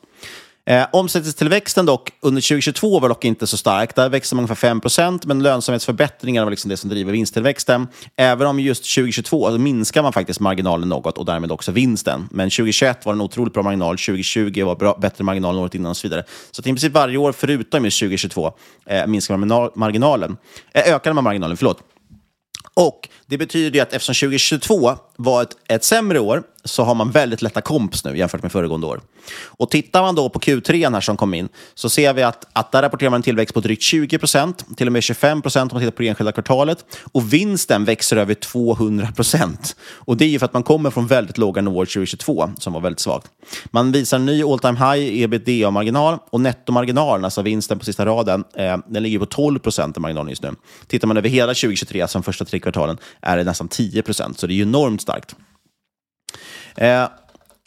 Eh, omsättningstillväxten dock under 2022 var dock inte så stark. Där växte man ungefär 5% men lönsamhetsförbättringar var liksom det som driver vinsttillväxten. Även om just 2022 minskar man faktiskt marginalen något och därmed också vinsten. Men 2021 var det en otroligt bra marginal, 2020 var bra, bättre marginal än året innan och så vidare. Så att i princip varje år förutom just 2022 eh, minskar man marginalen. Eh, ökade man marginalen, förlåt. Och det betyder ju att eftersom 2022 var ett, ett sämre år så har man väldigt lätta komps nu jämfört med föregående år. Och tittar man då på Q3 här som kom in så ser vi att, att där rapporterar man en tillväxt på drygt 20 procent, till och med 25 procent om man tittar på det enskilda kvartalet. Och vinsten växer över 200 procent. Och det är ju för att man kommer från väldigt låga nivåer 2022 som var väldigt svagt. Man visar en ny all time high i ebitda-marginal och nettomarginalen, alltså vinsten på sista raden, eh, den ligger på 12 procent i marginalen just nu. Tittar man över hela 2023, alltså de första tre kvartalen, är det nästan 10 procent. Så det är ju enormt starkt. Eh,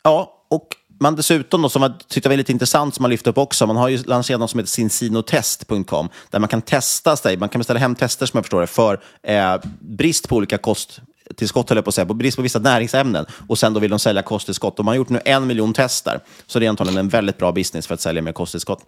ja, och man dessutom, då, som jag tyckte var lite intressant, som man lyfte upp också, man har ju lanserat något som heter sinsinotest.com, där man kan testa sig, man kan beställa hem tester som jag förstår det, för eh, brist på olika kosttillskott, höll jag på att säga, på brist på vissa näringsämnen, och sen då vill de sälja kosttillskott. Och man har gjort nu en miljon tester, så det är antagligen en väldigt bra business för att sälja mer kosttillskott.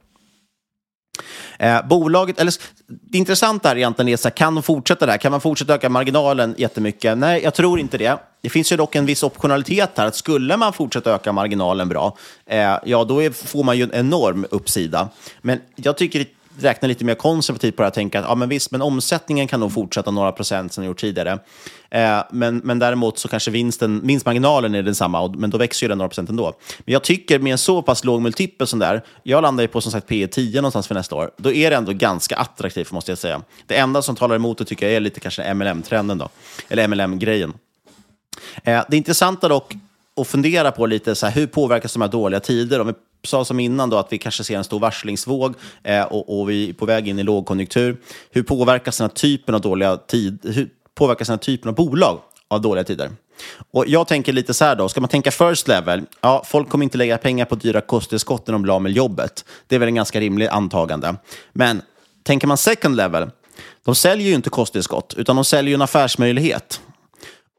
Eh, bolaget, eller, det intressanta här egentligen är, så här, kan de fortsätta där? Kan man fortsätta öka marginalen jättemycket? Nej, jag tror inte det. Det finns ju dock en viss optionalitet här, att skulle man fortsätta öka marginalen bra, eh, ja då är, får man ju en enorm uppsida. Men jag tycker räkna lite mer konservativt på det här, och tänka att ja, men visst, men omsättningen kan nog fortsätta några procent som den gjort tidigare. Eh, men, men däremot så kanske vinsten, vinstmarginalen är densamma, och, men då växer ju den några procent ändå. Men jag tycker med en så pass låg multipel som där, jag landar ju på som sagt P 10 någonstans för nästa år, då är det ändå ganska attraktivt måste jag säga. Det enda som talar emot det tycker jag är lite kanske MLM-trenden då, eller MLM-grejen. Eh, det intressanta dock och fundera på lite så här, hur påverkas de här dåliga tider? Om vi sa som innan då att vi kanske ser en stor varslingsvåg eh, och, och vi är på väg in i lågkonjunktur. Hur påverkas den här typen av dåliga tid, hur påverkas den här typen av bolag av dåliga tider? Och jag tänker lite så här då, ska man tänka first level, ja, folk kommer inte lägga pengar på dyra kosttillskott när de blir av med jobbet. Det är väl en ganska rimlig antagande. Men tänker man second level, de säljer ju inte kosttillskott, utan de säljer ju en affärsmöjlighet.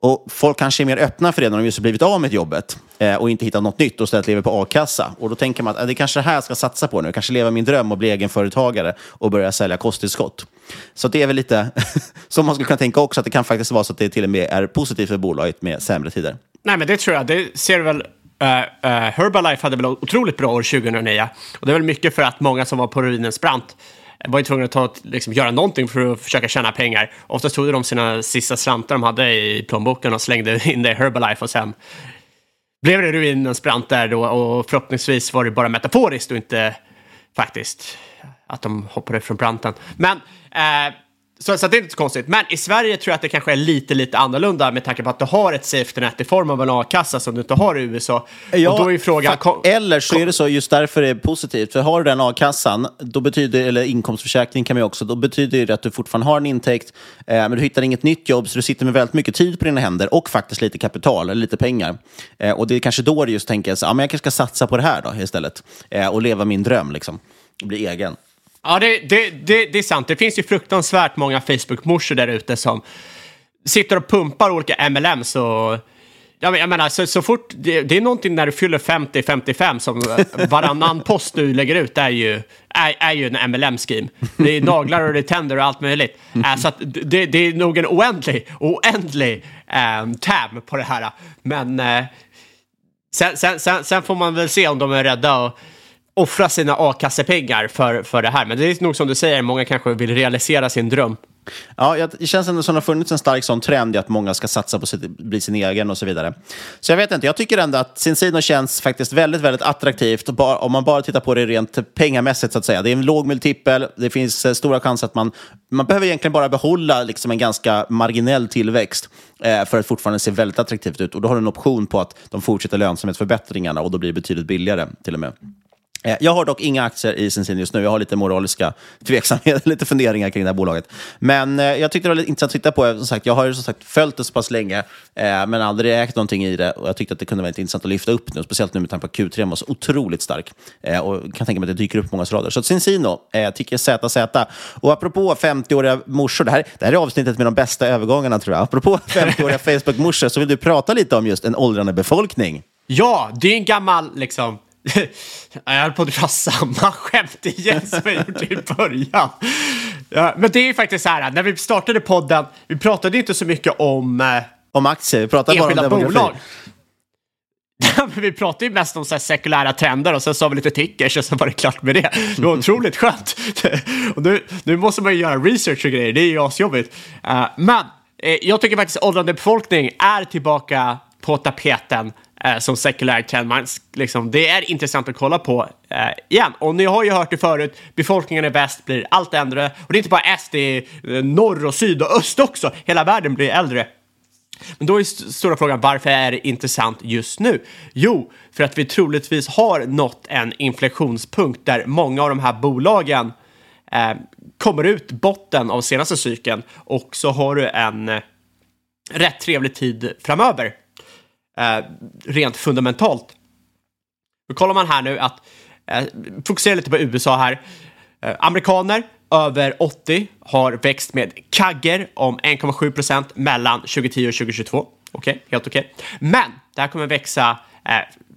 Och folk kanske är mer öppna för det när de just har blivit av med jobbet eh, och inte hittat något nytt och istället lever på a-kassa. Och då tänker man att eh, det är kanske det här jag ska satsa på nu. Kanske leva min dröm och bli egenföretagare och börja sälja kosttillskott. Så det är väl lite [laughs] som man skulle kunna tänka också, att det kan faktiskt vara så att det till och med är positivt för bolaget med sämre tider. Nej, men det tror jag. Det ser väl. Uh, uh, Herbalife hade väl otroligt bra år 2009. Och det är väl mycket för att många som var på ruinens brant var ju tvungna att ta, liksom, göra någonting för att försöka tjäna pengar. Oftast tog de sina sista slantar de hade i plånboken och slängde [laughs] in det i Herbalife och sen blev det ruinens brant där då och förhoppningsvis var det bara metaforiskt och inte faktiskt att de hoppade från branten. Men eh, så, så det är inte så konstigt. Men i Sverige tror jag att det kanske är lite, lite annorlunda med tanke på att du har ett safety net i form av en a-kassa som du inte har i USA. Ja, och då är frågan... Kom, eller så är det så, just därför är det positivt. För har du den a-kassan, då betyder, eller inkomstförsäkring kan man ju också, då betyder det att du fortfarande har en intäkt, eh, men du hittar inget nytt jobb, så du sitter med väldigt mycket tid på dina händer och faktiskt lite kapital, eller lite pengar. Eh, och det är kanske då du just tänker, så, ja, men jag kanske ska satsa på det här då istället. Eh, och leva min dröm, liksom. Och bli egen. Ja, det, det, det, det är sant. Det finns ju fruktansvärt många Facebook-morsor där ute som sitter och pumpar olika MLMs och jag menar, så, så fort, det, det, är någonting när du fyller 50-55 som [laughs] varannan post du lägger ut är ju, är, är ju en MLM-scheme. Det är naglar och det är tänder och allt möjligt. Äh, så det, det, är nog en oändlig, oändlig äh, tab på det här. Men äh, sen, sen, sen, sen, får man väl se om de är rädda och offra sina a-kassepengar för, för det här. Men det är nog som du säger, många kanske vill realisera sin dröm. Ja, det känns ändå som det har funnits en stark sån trend i att många ska satsa på att bli sin egen och så vidare. Så jag vet inte, jag tycker ändå att Cincino känns faktiskt väldigt, väldigt attraktivt om man bara tittar på det rent pengamässigt så att säga. Det är en låg multipel, det finns eh, stora chanser att man, man behöver egentligen bara behålla liksom en ganska marginell tillväxt eh, för att fortfarande se väldigt attraktivt ut. Och då har du en option på att de fortsätter lönsamhetsförbättringarna och då blir det betydligt billigare till och med. Eh, jag har dock inga aktier i Sensin just nu. Jag har lite moraliska tveksamheter, [laughs] lite funderingar kring det här bolaget. Men eh, jag tyckte det var lite intressant att titta på. Som sagt, jag har ju som sagt följt det så pass länge, eh, men aldrig ägt någonting i det. Och jag tyckte att det kunde vara lite intressant att lyfta upp nu, speciellt nu med tanke på att Q3 var så otroligt stark. Eh, och kan tänka mig att det dyker upp många rader. Så Cincino, eh, tycker ZZ. Och apropå 50-åriga morsor, det här, det här är avsnittet med de bästa övergångarna tror jag. Apropå [laughs] 50-åriga Facebook-morsor så vill du prata lite om just en åldrande befolkning. Ja, det är en gammal liksom jag höll på att dra samma skämt igen som jag gjorde i början. Ja, men det är ju faktiskt så här, när vi startade podden, vi pratade inte så mycket om... Eh, om aktier, vi pratade bara om demografi. bolag. vi pratade ju mest om så sekulära trender och sen sa vi lite tickers och sen var det klart med det. Det var otroligt skönt. och nu, nu måste man ju göra research och grejer, det är ju asjobbigt. Uh, men eh, jag tycker faktiskt åldrande befolkning är tillbaka på tapeten eh, som sekulär trend. Man, liksom, det är intressant att kolla på eh, igen. Och ni har ju hört det förut, befolkningen i väst blir allt äldre. Och det är inte bara S, det är eh, norr och syd och öst också. Hela världen blir äldre. Men då är stora frågan, varför är det intressant just nu? Jo, för att vi troligtvis har nått en inflektionspunkt där många av de här bolagen eh, kommer ut botten av senaste cykeln och så har du en eh, rätt trevlig tid framöver eh, rent fundamentalt. Då kollar man här nu att, eh, fokusera lite på USA här. Eh, amerikaner över 80 har växt med kagger om 1,7 procent mellan 2010 och 2022. Okej, okay, helt okej. Okay. Men det här kommer växa eh,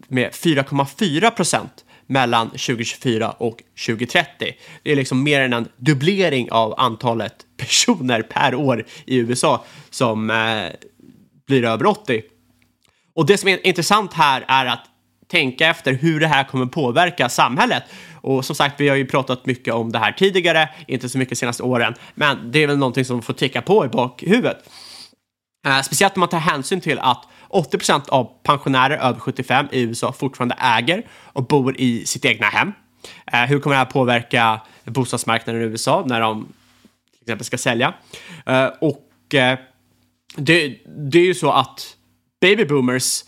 med 4,4 procent mellan 2024 och 2030. Det är liksom mer än en dubblering av antalet [laughs] personer per år i USA som eh, blir över 80. Och det som är intressant här är att tänka efter hur det här kommer påverka samhället. Och som sagt, vi har ju pratat mycket om det här tidigare, inte så mycket de senaste åren, men det är väl någonting som får ticka på i bakhuvudet. Eh, speciellt om man tar hänsyn till att 80% av pensionärer över 75 i USA fortfarande äger och bor i sitt egna hem. Eh, hur kommer det här påverka bostadsmarknaden i USA när de till exempel ska sälja? Eh, och eh, det, det är ju så att baby boomers,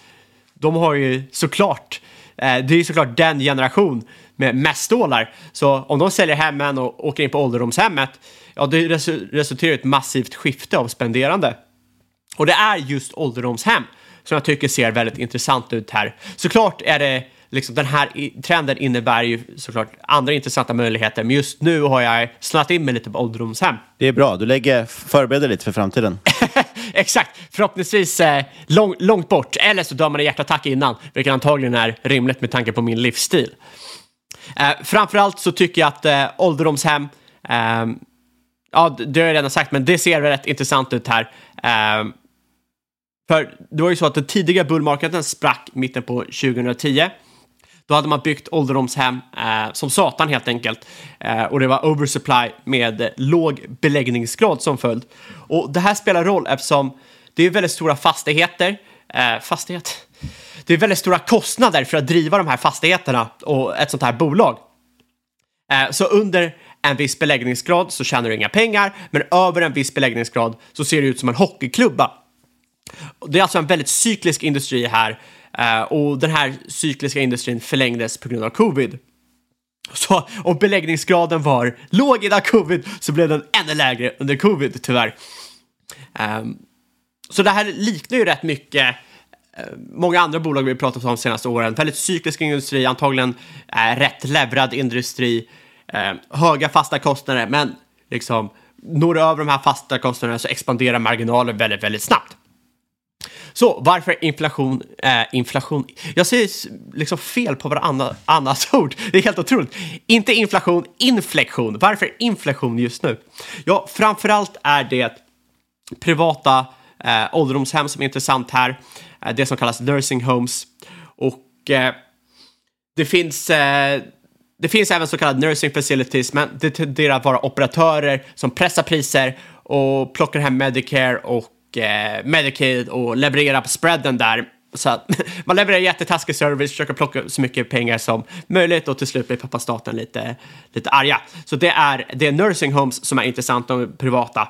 de har ju såklart, eh, det är ju såklart den generation med mest stålar. Så om de säljer hemmen och åker in på ålderdomshemmet, ja det resulterar i ett massivt skifte av spenderande. Och det är just ålderdomshem som jag tycker ser väldigt intressant ut här. Såklart är det liksom den här trenden innebär ju såklart andra intressanta möjligheter, men just nu har jag snöat in mig lite på ålderdomshem. Det är bra, du lägger, förbereder lite för framtiden. [laughs] Exakt, förhoppningsvis eh, lång, långt bort, eller så dör man i hjärtattack innan, vilket antagligen är rimligt med tanke på min livsstil. Eh, framförallt så tycker jag att eh, ålderdomshem, eh, ja det har jag redan sagt, men det ser rätt intressant ut här. Eh, för det var ju så att den tidiga bullmarknaden sprack mitten på 2010. Då hade man byggt ålderdomshem eh, som satan helt enkelt. Eh, och det var oversupply med låg beläggningsgrad som följd. Och det här spelar roll eftersom det är väldigt stora fastigheter. Eh, fastighet? Det är väldigt stora kostnader för att driva de här fastigheterna och ett sånt här bolag. Eh, så under en viss beläggningsgrad så tjänar du inga pengar, men över en viss beläggningsgrad så ser det ut som en hockeyklubba. Det är alltså en väldigt cyklisk industri här Eh, och den här cykliska industrin förlängdes på grund av covid. Så om beläggningsgraden var låg innan covid så blev den ännu lägre under covid tyvärr. Um, så det här liknar ju rätt mycket uh, många andra bolag vi har pratat om de senaste åren. Väldigt cyklisk industri, antagligen uh, rätt leverad industri, uh, höga fasta kostnader, men liksom når du över de här fasta kostnaderna så expanderar marginalen väldigt, väldigt snabbt. Så varför inflation? Eh, inflation? Jag säger liksom fel på varannat annat [laughs] ord. Det är helt otroligt. Inte inflation, inflektion. Varför inflation just nu? Ja, framförallt är det privata eh, ålderdomshem som är intressant här. Eh, det som kallas nursing homes. Och eh, det finns eh, det finns även så kallade nursing facilities, men det tenderar att vara operatörer som pressar priser och plockar hem Medicare och eh, Medicaid och leverera på spreaden där. Så att [laughs] man levererar jättetaskig service, försöker plocka så mycket pengar som möjligt och till slut blir pappa staten lite, lite arga. Så det är, det är nursing homes som är intressant, de privata.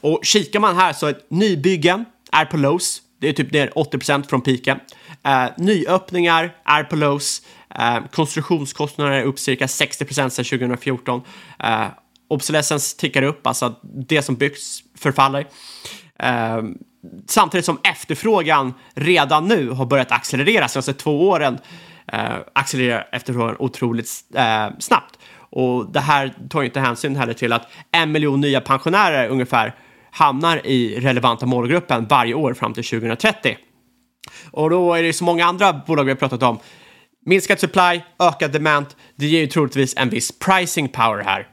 Och kikar man här så är nybyggen är på lows. Det är typ ner 80% från piken. Eh, nyöppningar är på lows. Eh, konstruktionskostnader är upp cirka 60% sedan 2014. Eh, obsolescence tickar upp, alltså det som byggs förfaller. Eh, samtidigt som efterfrågan redan nu har börjat accelerera senaste två åren. Eh, accelererar efterfrågan otroligt eh, snabbt. Och det här tar inte hänsyn heller till att en miljon nya pensionärer ungefär hamnar i relevanta målgruppen varje år fram till 2030. Och då är det så många andra bolag vi har pratat om. Minskad supply, ökad demand, det ger ju troligtvis en viss pricing power här.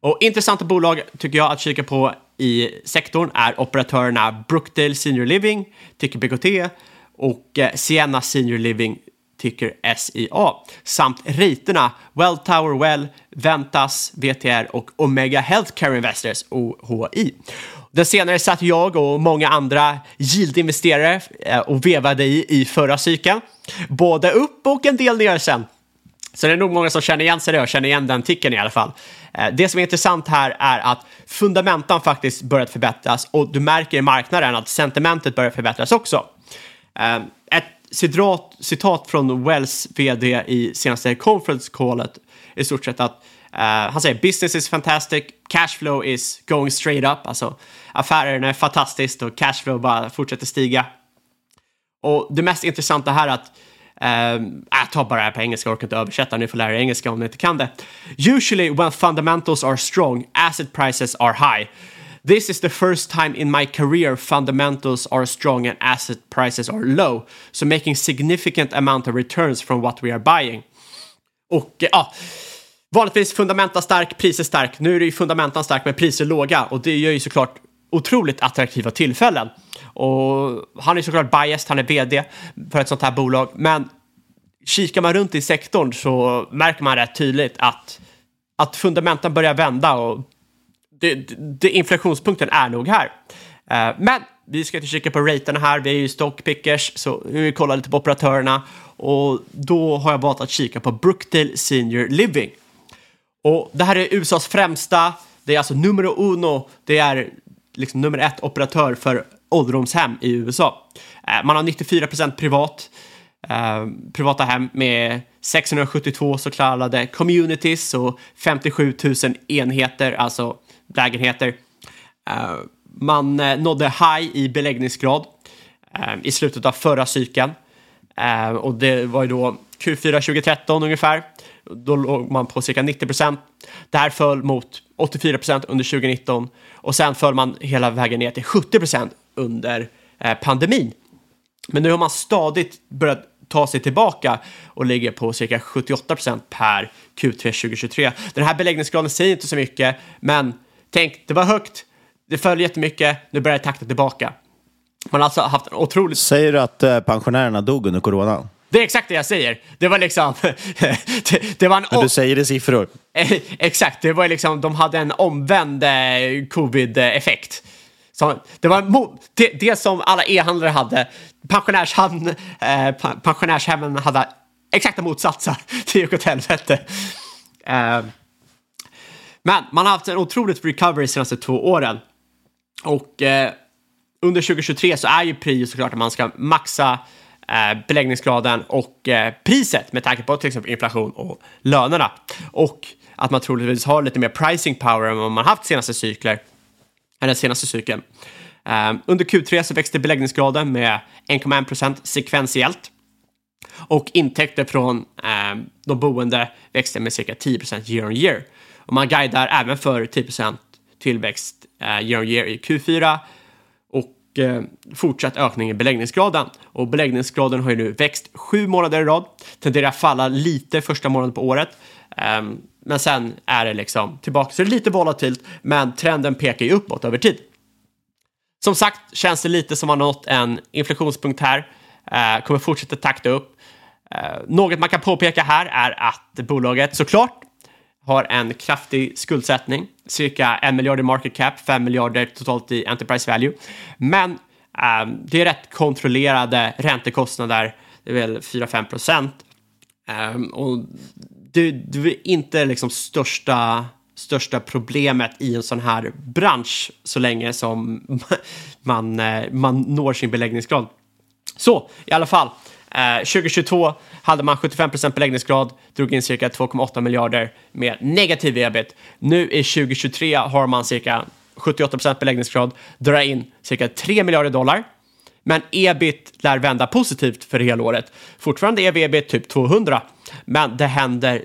Och intressanta bolag tycker jag att kika på i sektorn är operatörerna Brookdale Senior Living, tycker BKT och eh, Sienna Senior Living, tycker SIA. Samt riterna Welltower Well, Ventas, VTR och Omega Healthcare Investors, OHI. Den senare satt jag och många andra yield-investerare eh, och vevade i i förra cykeln. Både upp och en del ner sen. Så det är nog många som känner igen sig det och känner igen den ticken i alla fall. Eh, det som är intressant här är att fundamentan faktiskt börjat förbättras och du märker i marknaden att sentimentet börjar förbättras också. Eh, ett citat, citat från Wells vd i senaste conference callet i stort sett att Uh, han säger business is fantastic, cash flow is going straight up, alltså affärerna är fantastiskt och cash flow bara fortsätter stiga. Och det mest intressanta här är att Um, ta tar bara det här på engelska, jag orkar inte översätta, ni får lära er engelska om ni inte kan det. Usually when fundamentals are strong, asset prices are high. This is the first time in my career fundamentals are strong and asset prices are low, so making significant amount of returns from what we are buying. Och eh, ja, vanligtvis fundamenta stark, priser stark. Nu är det ju fundamentan stark men priser låga och det gör ju såklart otroligt attraktiva tillfällen. Och han är såklart biased, han är vd för ett sånt här bolag, men kikar man runt i sektorn så märker man rätt tydligt att, att fundamenten börjar vända och det, det, inflationspunkten är nog här. Eh, men vi ska inte kika på raterna här, vi är ju stockpickers, så vi kollar lite på operatörerna och då har jag valt att kika på Brookdale Senior Living. Och det här är USAs främsta, det är alltså numero uno, det är liksom nummer ett operatör för ålderdomshem i USA. Eh, man har 94 procent privat, eh, privata hem med 672 så kallade communities och 57 000 enheter, alltså lägenheter. Eh, Man eh, nådde high i beläggningsgrad. eh, i slutet av förra cykeln. Eh, och det var ju då Q4 2013 ungefär. Då låg man på cirka 90 procent. Det här föll mot 84 procent under 2019 och sen föll man hela vägen ner till 70 procent under eh, pandemin. Men nu har man stadigt börjat ta sig tillbaka och ligger på cirka 78 procent per Q3 2023. Den här beläggningsgraden säger inte så mycket, men tänk, det var högt, det föll jättemycket, nu börjar det takta tillbaka. Man har alltså haft en otroligt... Säger du att eh, pensionärerna dog under corona? Det är exakt det jag säger. Det var liksom... [laughs] det, det var en... Men du säger i siffror. [laughs] exakt, det var liksom, de hade en omvänd eh, covid-effekt. Så det var det, det som alla e-handlare hade. Pensionärshamn, eh, pensionärshemmen hade exakta motsatser. [laughs] Det gick åt helvete. Eh, men man har haft en otroligt recovery de senaste två åren. Och eh, under 2023 så är ju prio såklart att man ska maxa Eh, beläggningsgraden och eh, priset med tanke på till exempel inflation och lönerna. Och att man troligtvis har lite mer pricing power än vad man haft senaste cykler den senaste cykeln. Eh, under Q3 så växte beläggningsgraden med 1,1 procent sekventiellt och intäkter från de boende växte med cirka 10 procent year on year. Och man guidar även för 10 procent tillväxt year on year i Q4 Eh, fortsatt ökning i beläggningsgraden. Och beläggningsgraden har ju nu växt sju månader i rad, tenderar att falla lite första månaden på året. Ehm, men sen är det liksom tillbaka, så det är lite volatilt, men trenden pekar ju uppåt över tid. Som sagt känns det lite som man nått en inflationspunkt här, eh, kommer fortsätta takta upp. Eh, något man kan påpeka här är att bolaget såklart har en kraftig skuldsättning, cirka en miljard i market cap, 5 miljarder totalt i enterprise value. Men eh, det är rätt kontrollerade räntekostnader, det är väl 4-5 procent. Um, och det, det är inte liksom största, största problemet i en sån här bransch så länge som [laughs] man, eh, man når sin beläggningsgrad. Så, i alla fall. Eh, 2022 hade man 75% beläggningsgrad, drog in cirka 2,8 miljarder med negativ ebit. Nu i 2023 har man cirka 78% beläggningsgrad, drar in cirka 3 miljarder dollar. Men ebit lär vända positivt för helåret. Fortfarande är ebit typ 200 men det händer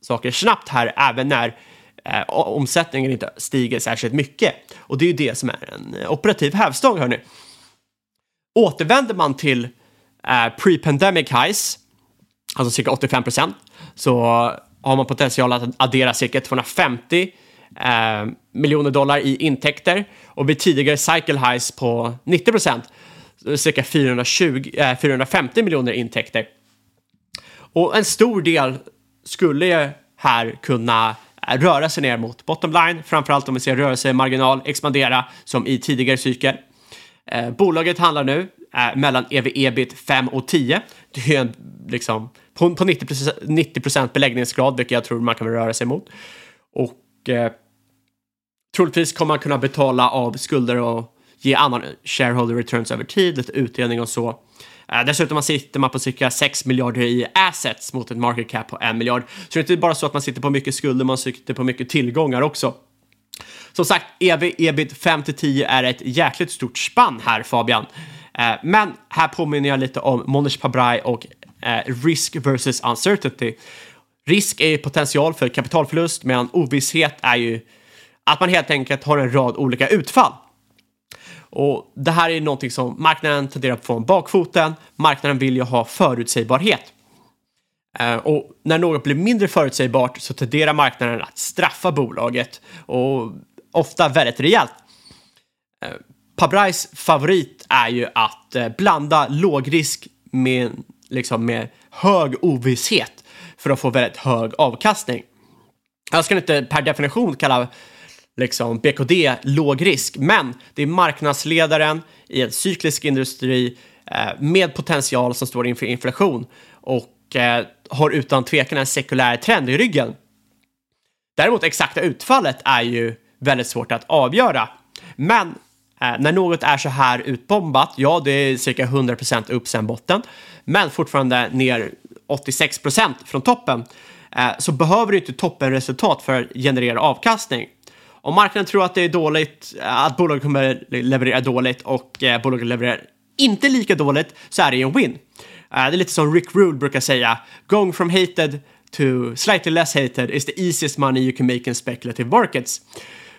saker snabbt här även när eh, omsättningen inte stiger särskilt mycket. Och det är ju det som är en operativ hävstång, hörni. Återvänder man till pre-pandemic highs, alltså cirka 85 procent, så har man potential att addera cirka 250 eh, miljoner dollar i intäkter och vid tidigare cycle highs på 90 procent, cirka 420, eh, 450 miljoner intäkter. Och en stor del skulle ju här kunna eh, röra sig ner mot bottom line, framförallt om vi ser rörelsemarginal expandera som i tidigare cykel. Eh, bolaget handlar nu eh, mellan ev-ebit 5 och 10. Det är en, liksom, på, på 90 procent beläggningsgrad, vilket jag tror man kan röra sig mot. Och eh, troligtvis kommer man kunna betala av skulder och ge annan shareholder returns över tid, lite utdelning och så. Eh, dessutom sitter man på cirka 6 miljarder i assets mot ett market cap på 1 miljard. Så det är inte bara så att man sitter på mycket skulder, man sitter på mycket tillgångar också. Som sagt, EV, ebit 5 till 10 är ett jäkligt stort spann här Fabian. Eh, men här påminner jag lite om Monish Pabrai och eh, risk versus uncertainty. Risk är potential för kapitalförlust medan ovisshet är ju att man helt enkelt har en rad olika utfall. Och det här är någonting som marknaden tenderar att få en bakfoten. Marknaden vill ju ha förutsägbarhet. Eh, och när något blir mindre förutsägbart så tenderar marknaden att straffa bolaget och ofta väldigt rejält. Eh, Pabrais favorit är ju att eh, blanda lågrisk med, liksom med hög ovisshet för att få väldigt hög avkastning. Jag ska inte per definition kalla liksom BKD låg risk, men det är marknadsledaren i en cyklisk industri eh, med potential som står inför inflation och eh, har utan tvekan en sekulär trend i ryggen. Däremot exakta utfallet är ju väldigt svårt att avgöra. Men eh, när något är så här utbombat, ja, det är cirka 100% upp sen botten, men fortfarande ner 86% från toppen, eh, så behöver du inte toppenresultat för att generera avkastning. Om marknaden tror att det är dåligt, eh, att bolaget kommer leverera dåligt och eh, bolaget levererar inte lika dåligt så är det ju en win. Eh, det är lite som Rick Rule brukar säga, going from hated to slightly less hated is the easiest money you can make in speculative markets.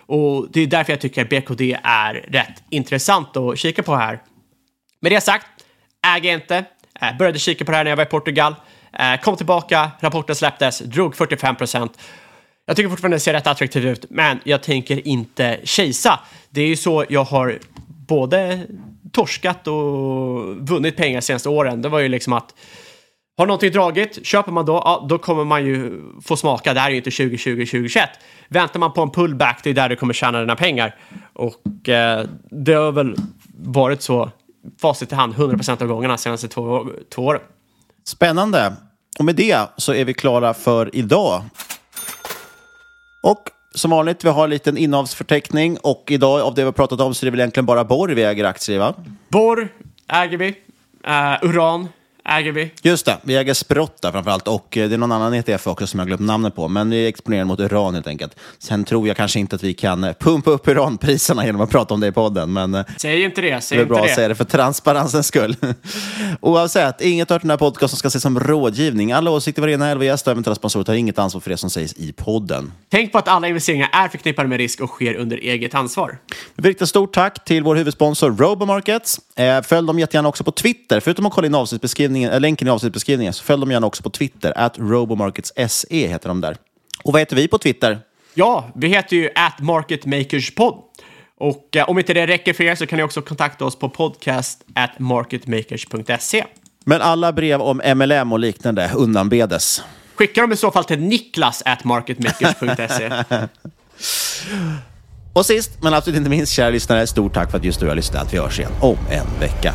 Och det är därför jag tycker BKD är rätt intressant att kika på här. Med det sagt, äger inte. Eh, började kika på det här när jag var i Portugal. Eh, kom tillbaka, rapporten släpptes, drog 45 procent. Jag tycker fortfarande det ser rätt attraktivt ut, men jag tänker inte kejsa. Det är ju så jag har både torskat och vunnit pengar de senaste åren. Det var ju liksom att har någonting dragit, köper man då, ja, då kommer man ju få smaka. Det här är ju inte 2020, 2021. Väntar man på en pullback, det är där du kommer tjäna dina pengar. Och eh, det har väl varit så, facit i hand, 100% av gångerna senaste två, två åren. Spännande. Och med det så är vi klara för idag. Och som vanligt, vi har en liten innehavsförteckning och idag av det vi har pratat om så är det väl egentligen bara borr vi äger aktier i, va? Borr äger vi. Uh, uran äger vi. Just det, vi äger Sprott där framförallt och eh, det är någon annan ETF också som jag glömt namnet på. Men vi exponerar mot uran helt enkelt. Sen tror jag kanske inte att vi kan eh, pumpa upp uranpriserna genom att prata om det i podden. Men eh, säg inte det, säg det är bra att säga det för transparensens skull. [laughs] Oavsett, inget av den här podcasten ska ses som rådgivning. Alla åsikter, varenda elva gäster och eventuella sponsorer tar inget ansvar för det som sägs i podden. Tänk på att alla investeringar är förknippade med risk och sker under eget ansvar. Vi vill rikta ett stort tack till vår huvudsponsor Robomarkets. Följ dem jättegärna också på Twitter. Förutom att kolla in avsnittsbeskrivningen, äh, länken i avsnittsbeskrivningen så följ dem gärna också på Twitter. At robomarkets.se heter de där. Och vad heter vi på Twitter? Ja, vi heter ju at marketmakerspod. Och eh, om inte det räcker för er så kan ni också kontakta oss på podcast at marketmakers.se. Men alla brev om MLM och liknande undanbedes. Skicka dem i så fall till niklas at marketmakers.se. [laughs] och sist, men absolut inte minst, kära lyssnare, stort tack för att just du har lyssnat. Vi hörs igen om en vecka.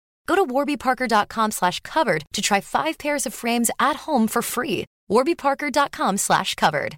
Go to warbyparker.com slash covered to try five pairs of frames at home for free. warbyparker.com slash covered.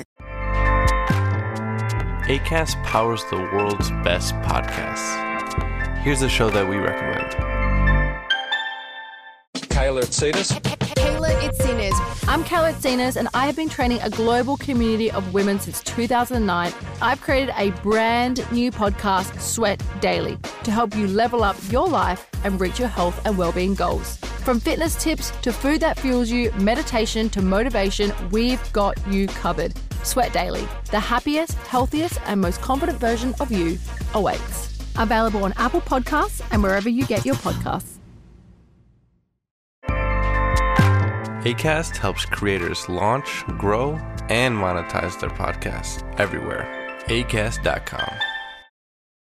ACAST powers the world's best podcasts. Here's a show that we recommend. Kayla Itsinas. Kayla Itsinas. I'm Kayla Itsinas, and I have been training a global community of women since 2009. I've created a brand new podcast, Sweat Daily, to help you level up your life and reach your health and well-being goals. From fitness tips to food that fuels you, meditation to motivation, we've got you covered. Sweat Daily, the happiest, healthiest, and most confident version of you awaits. Available on Apple Podcasts and wherever you get your podcasts. ACAST helps creators launch, grow, and monetize their podcasts everywhere. ACAST.com.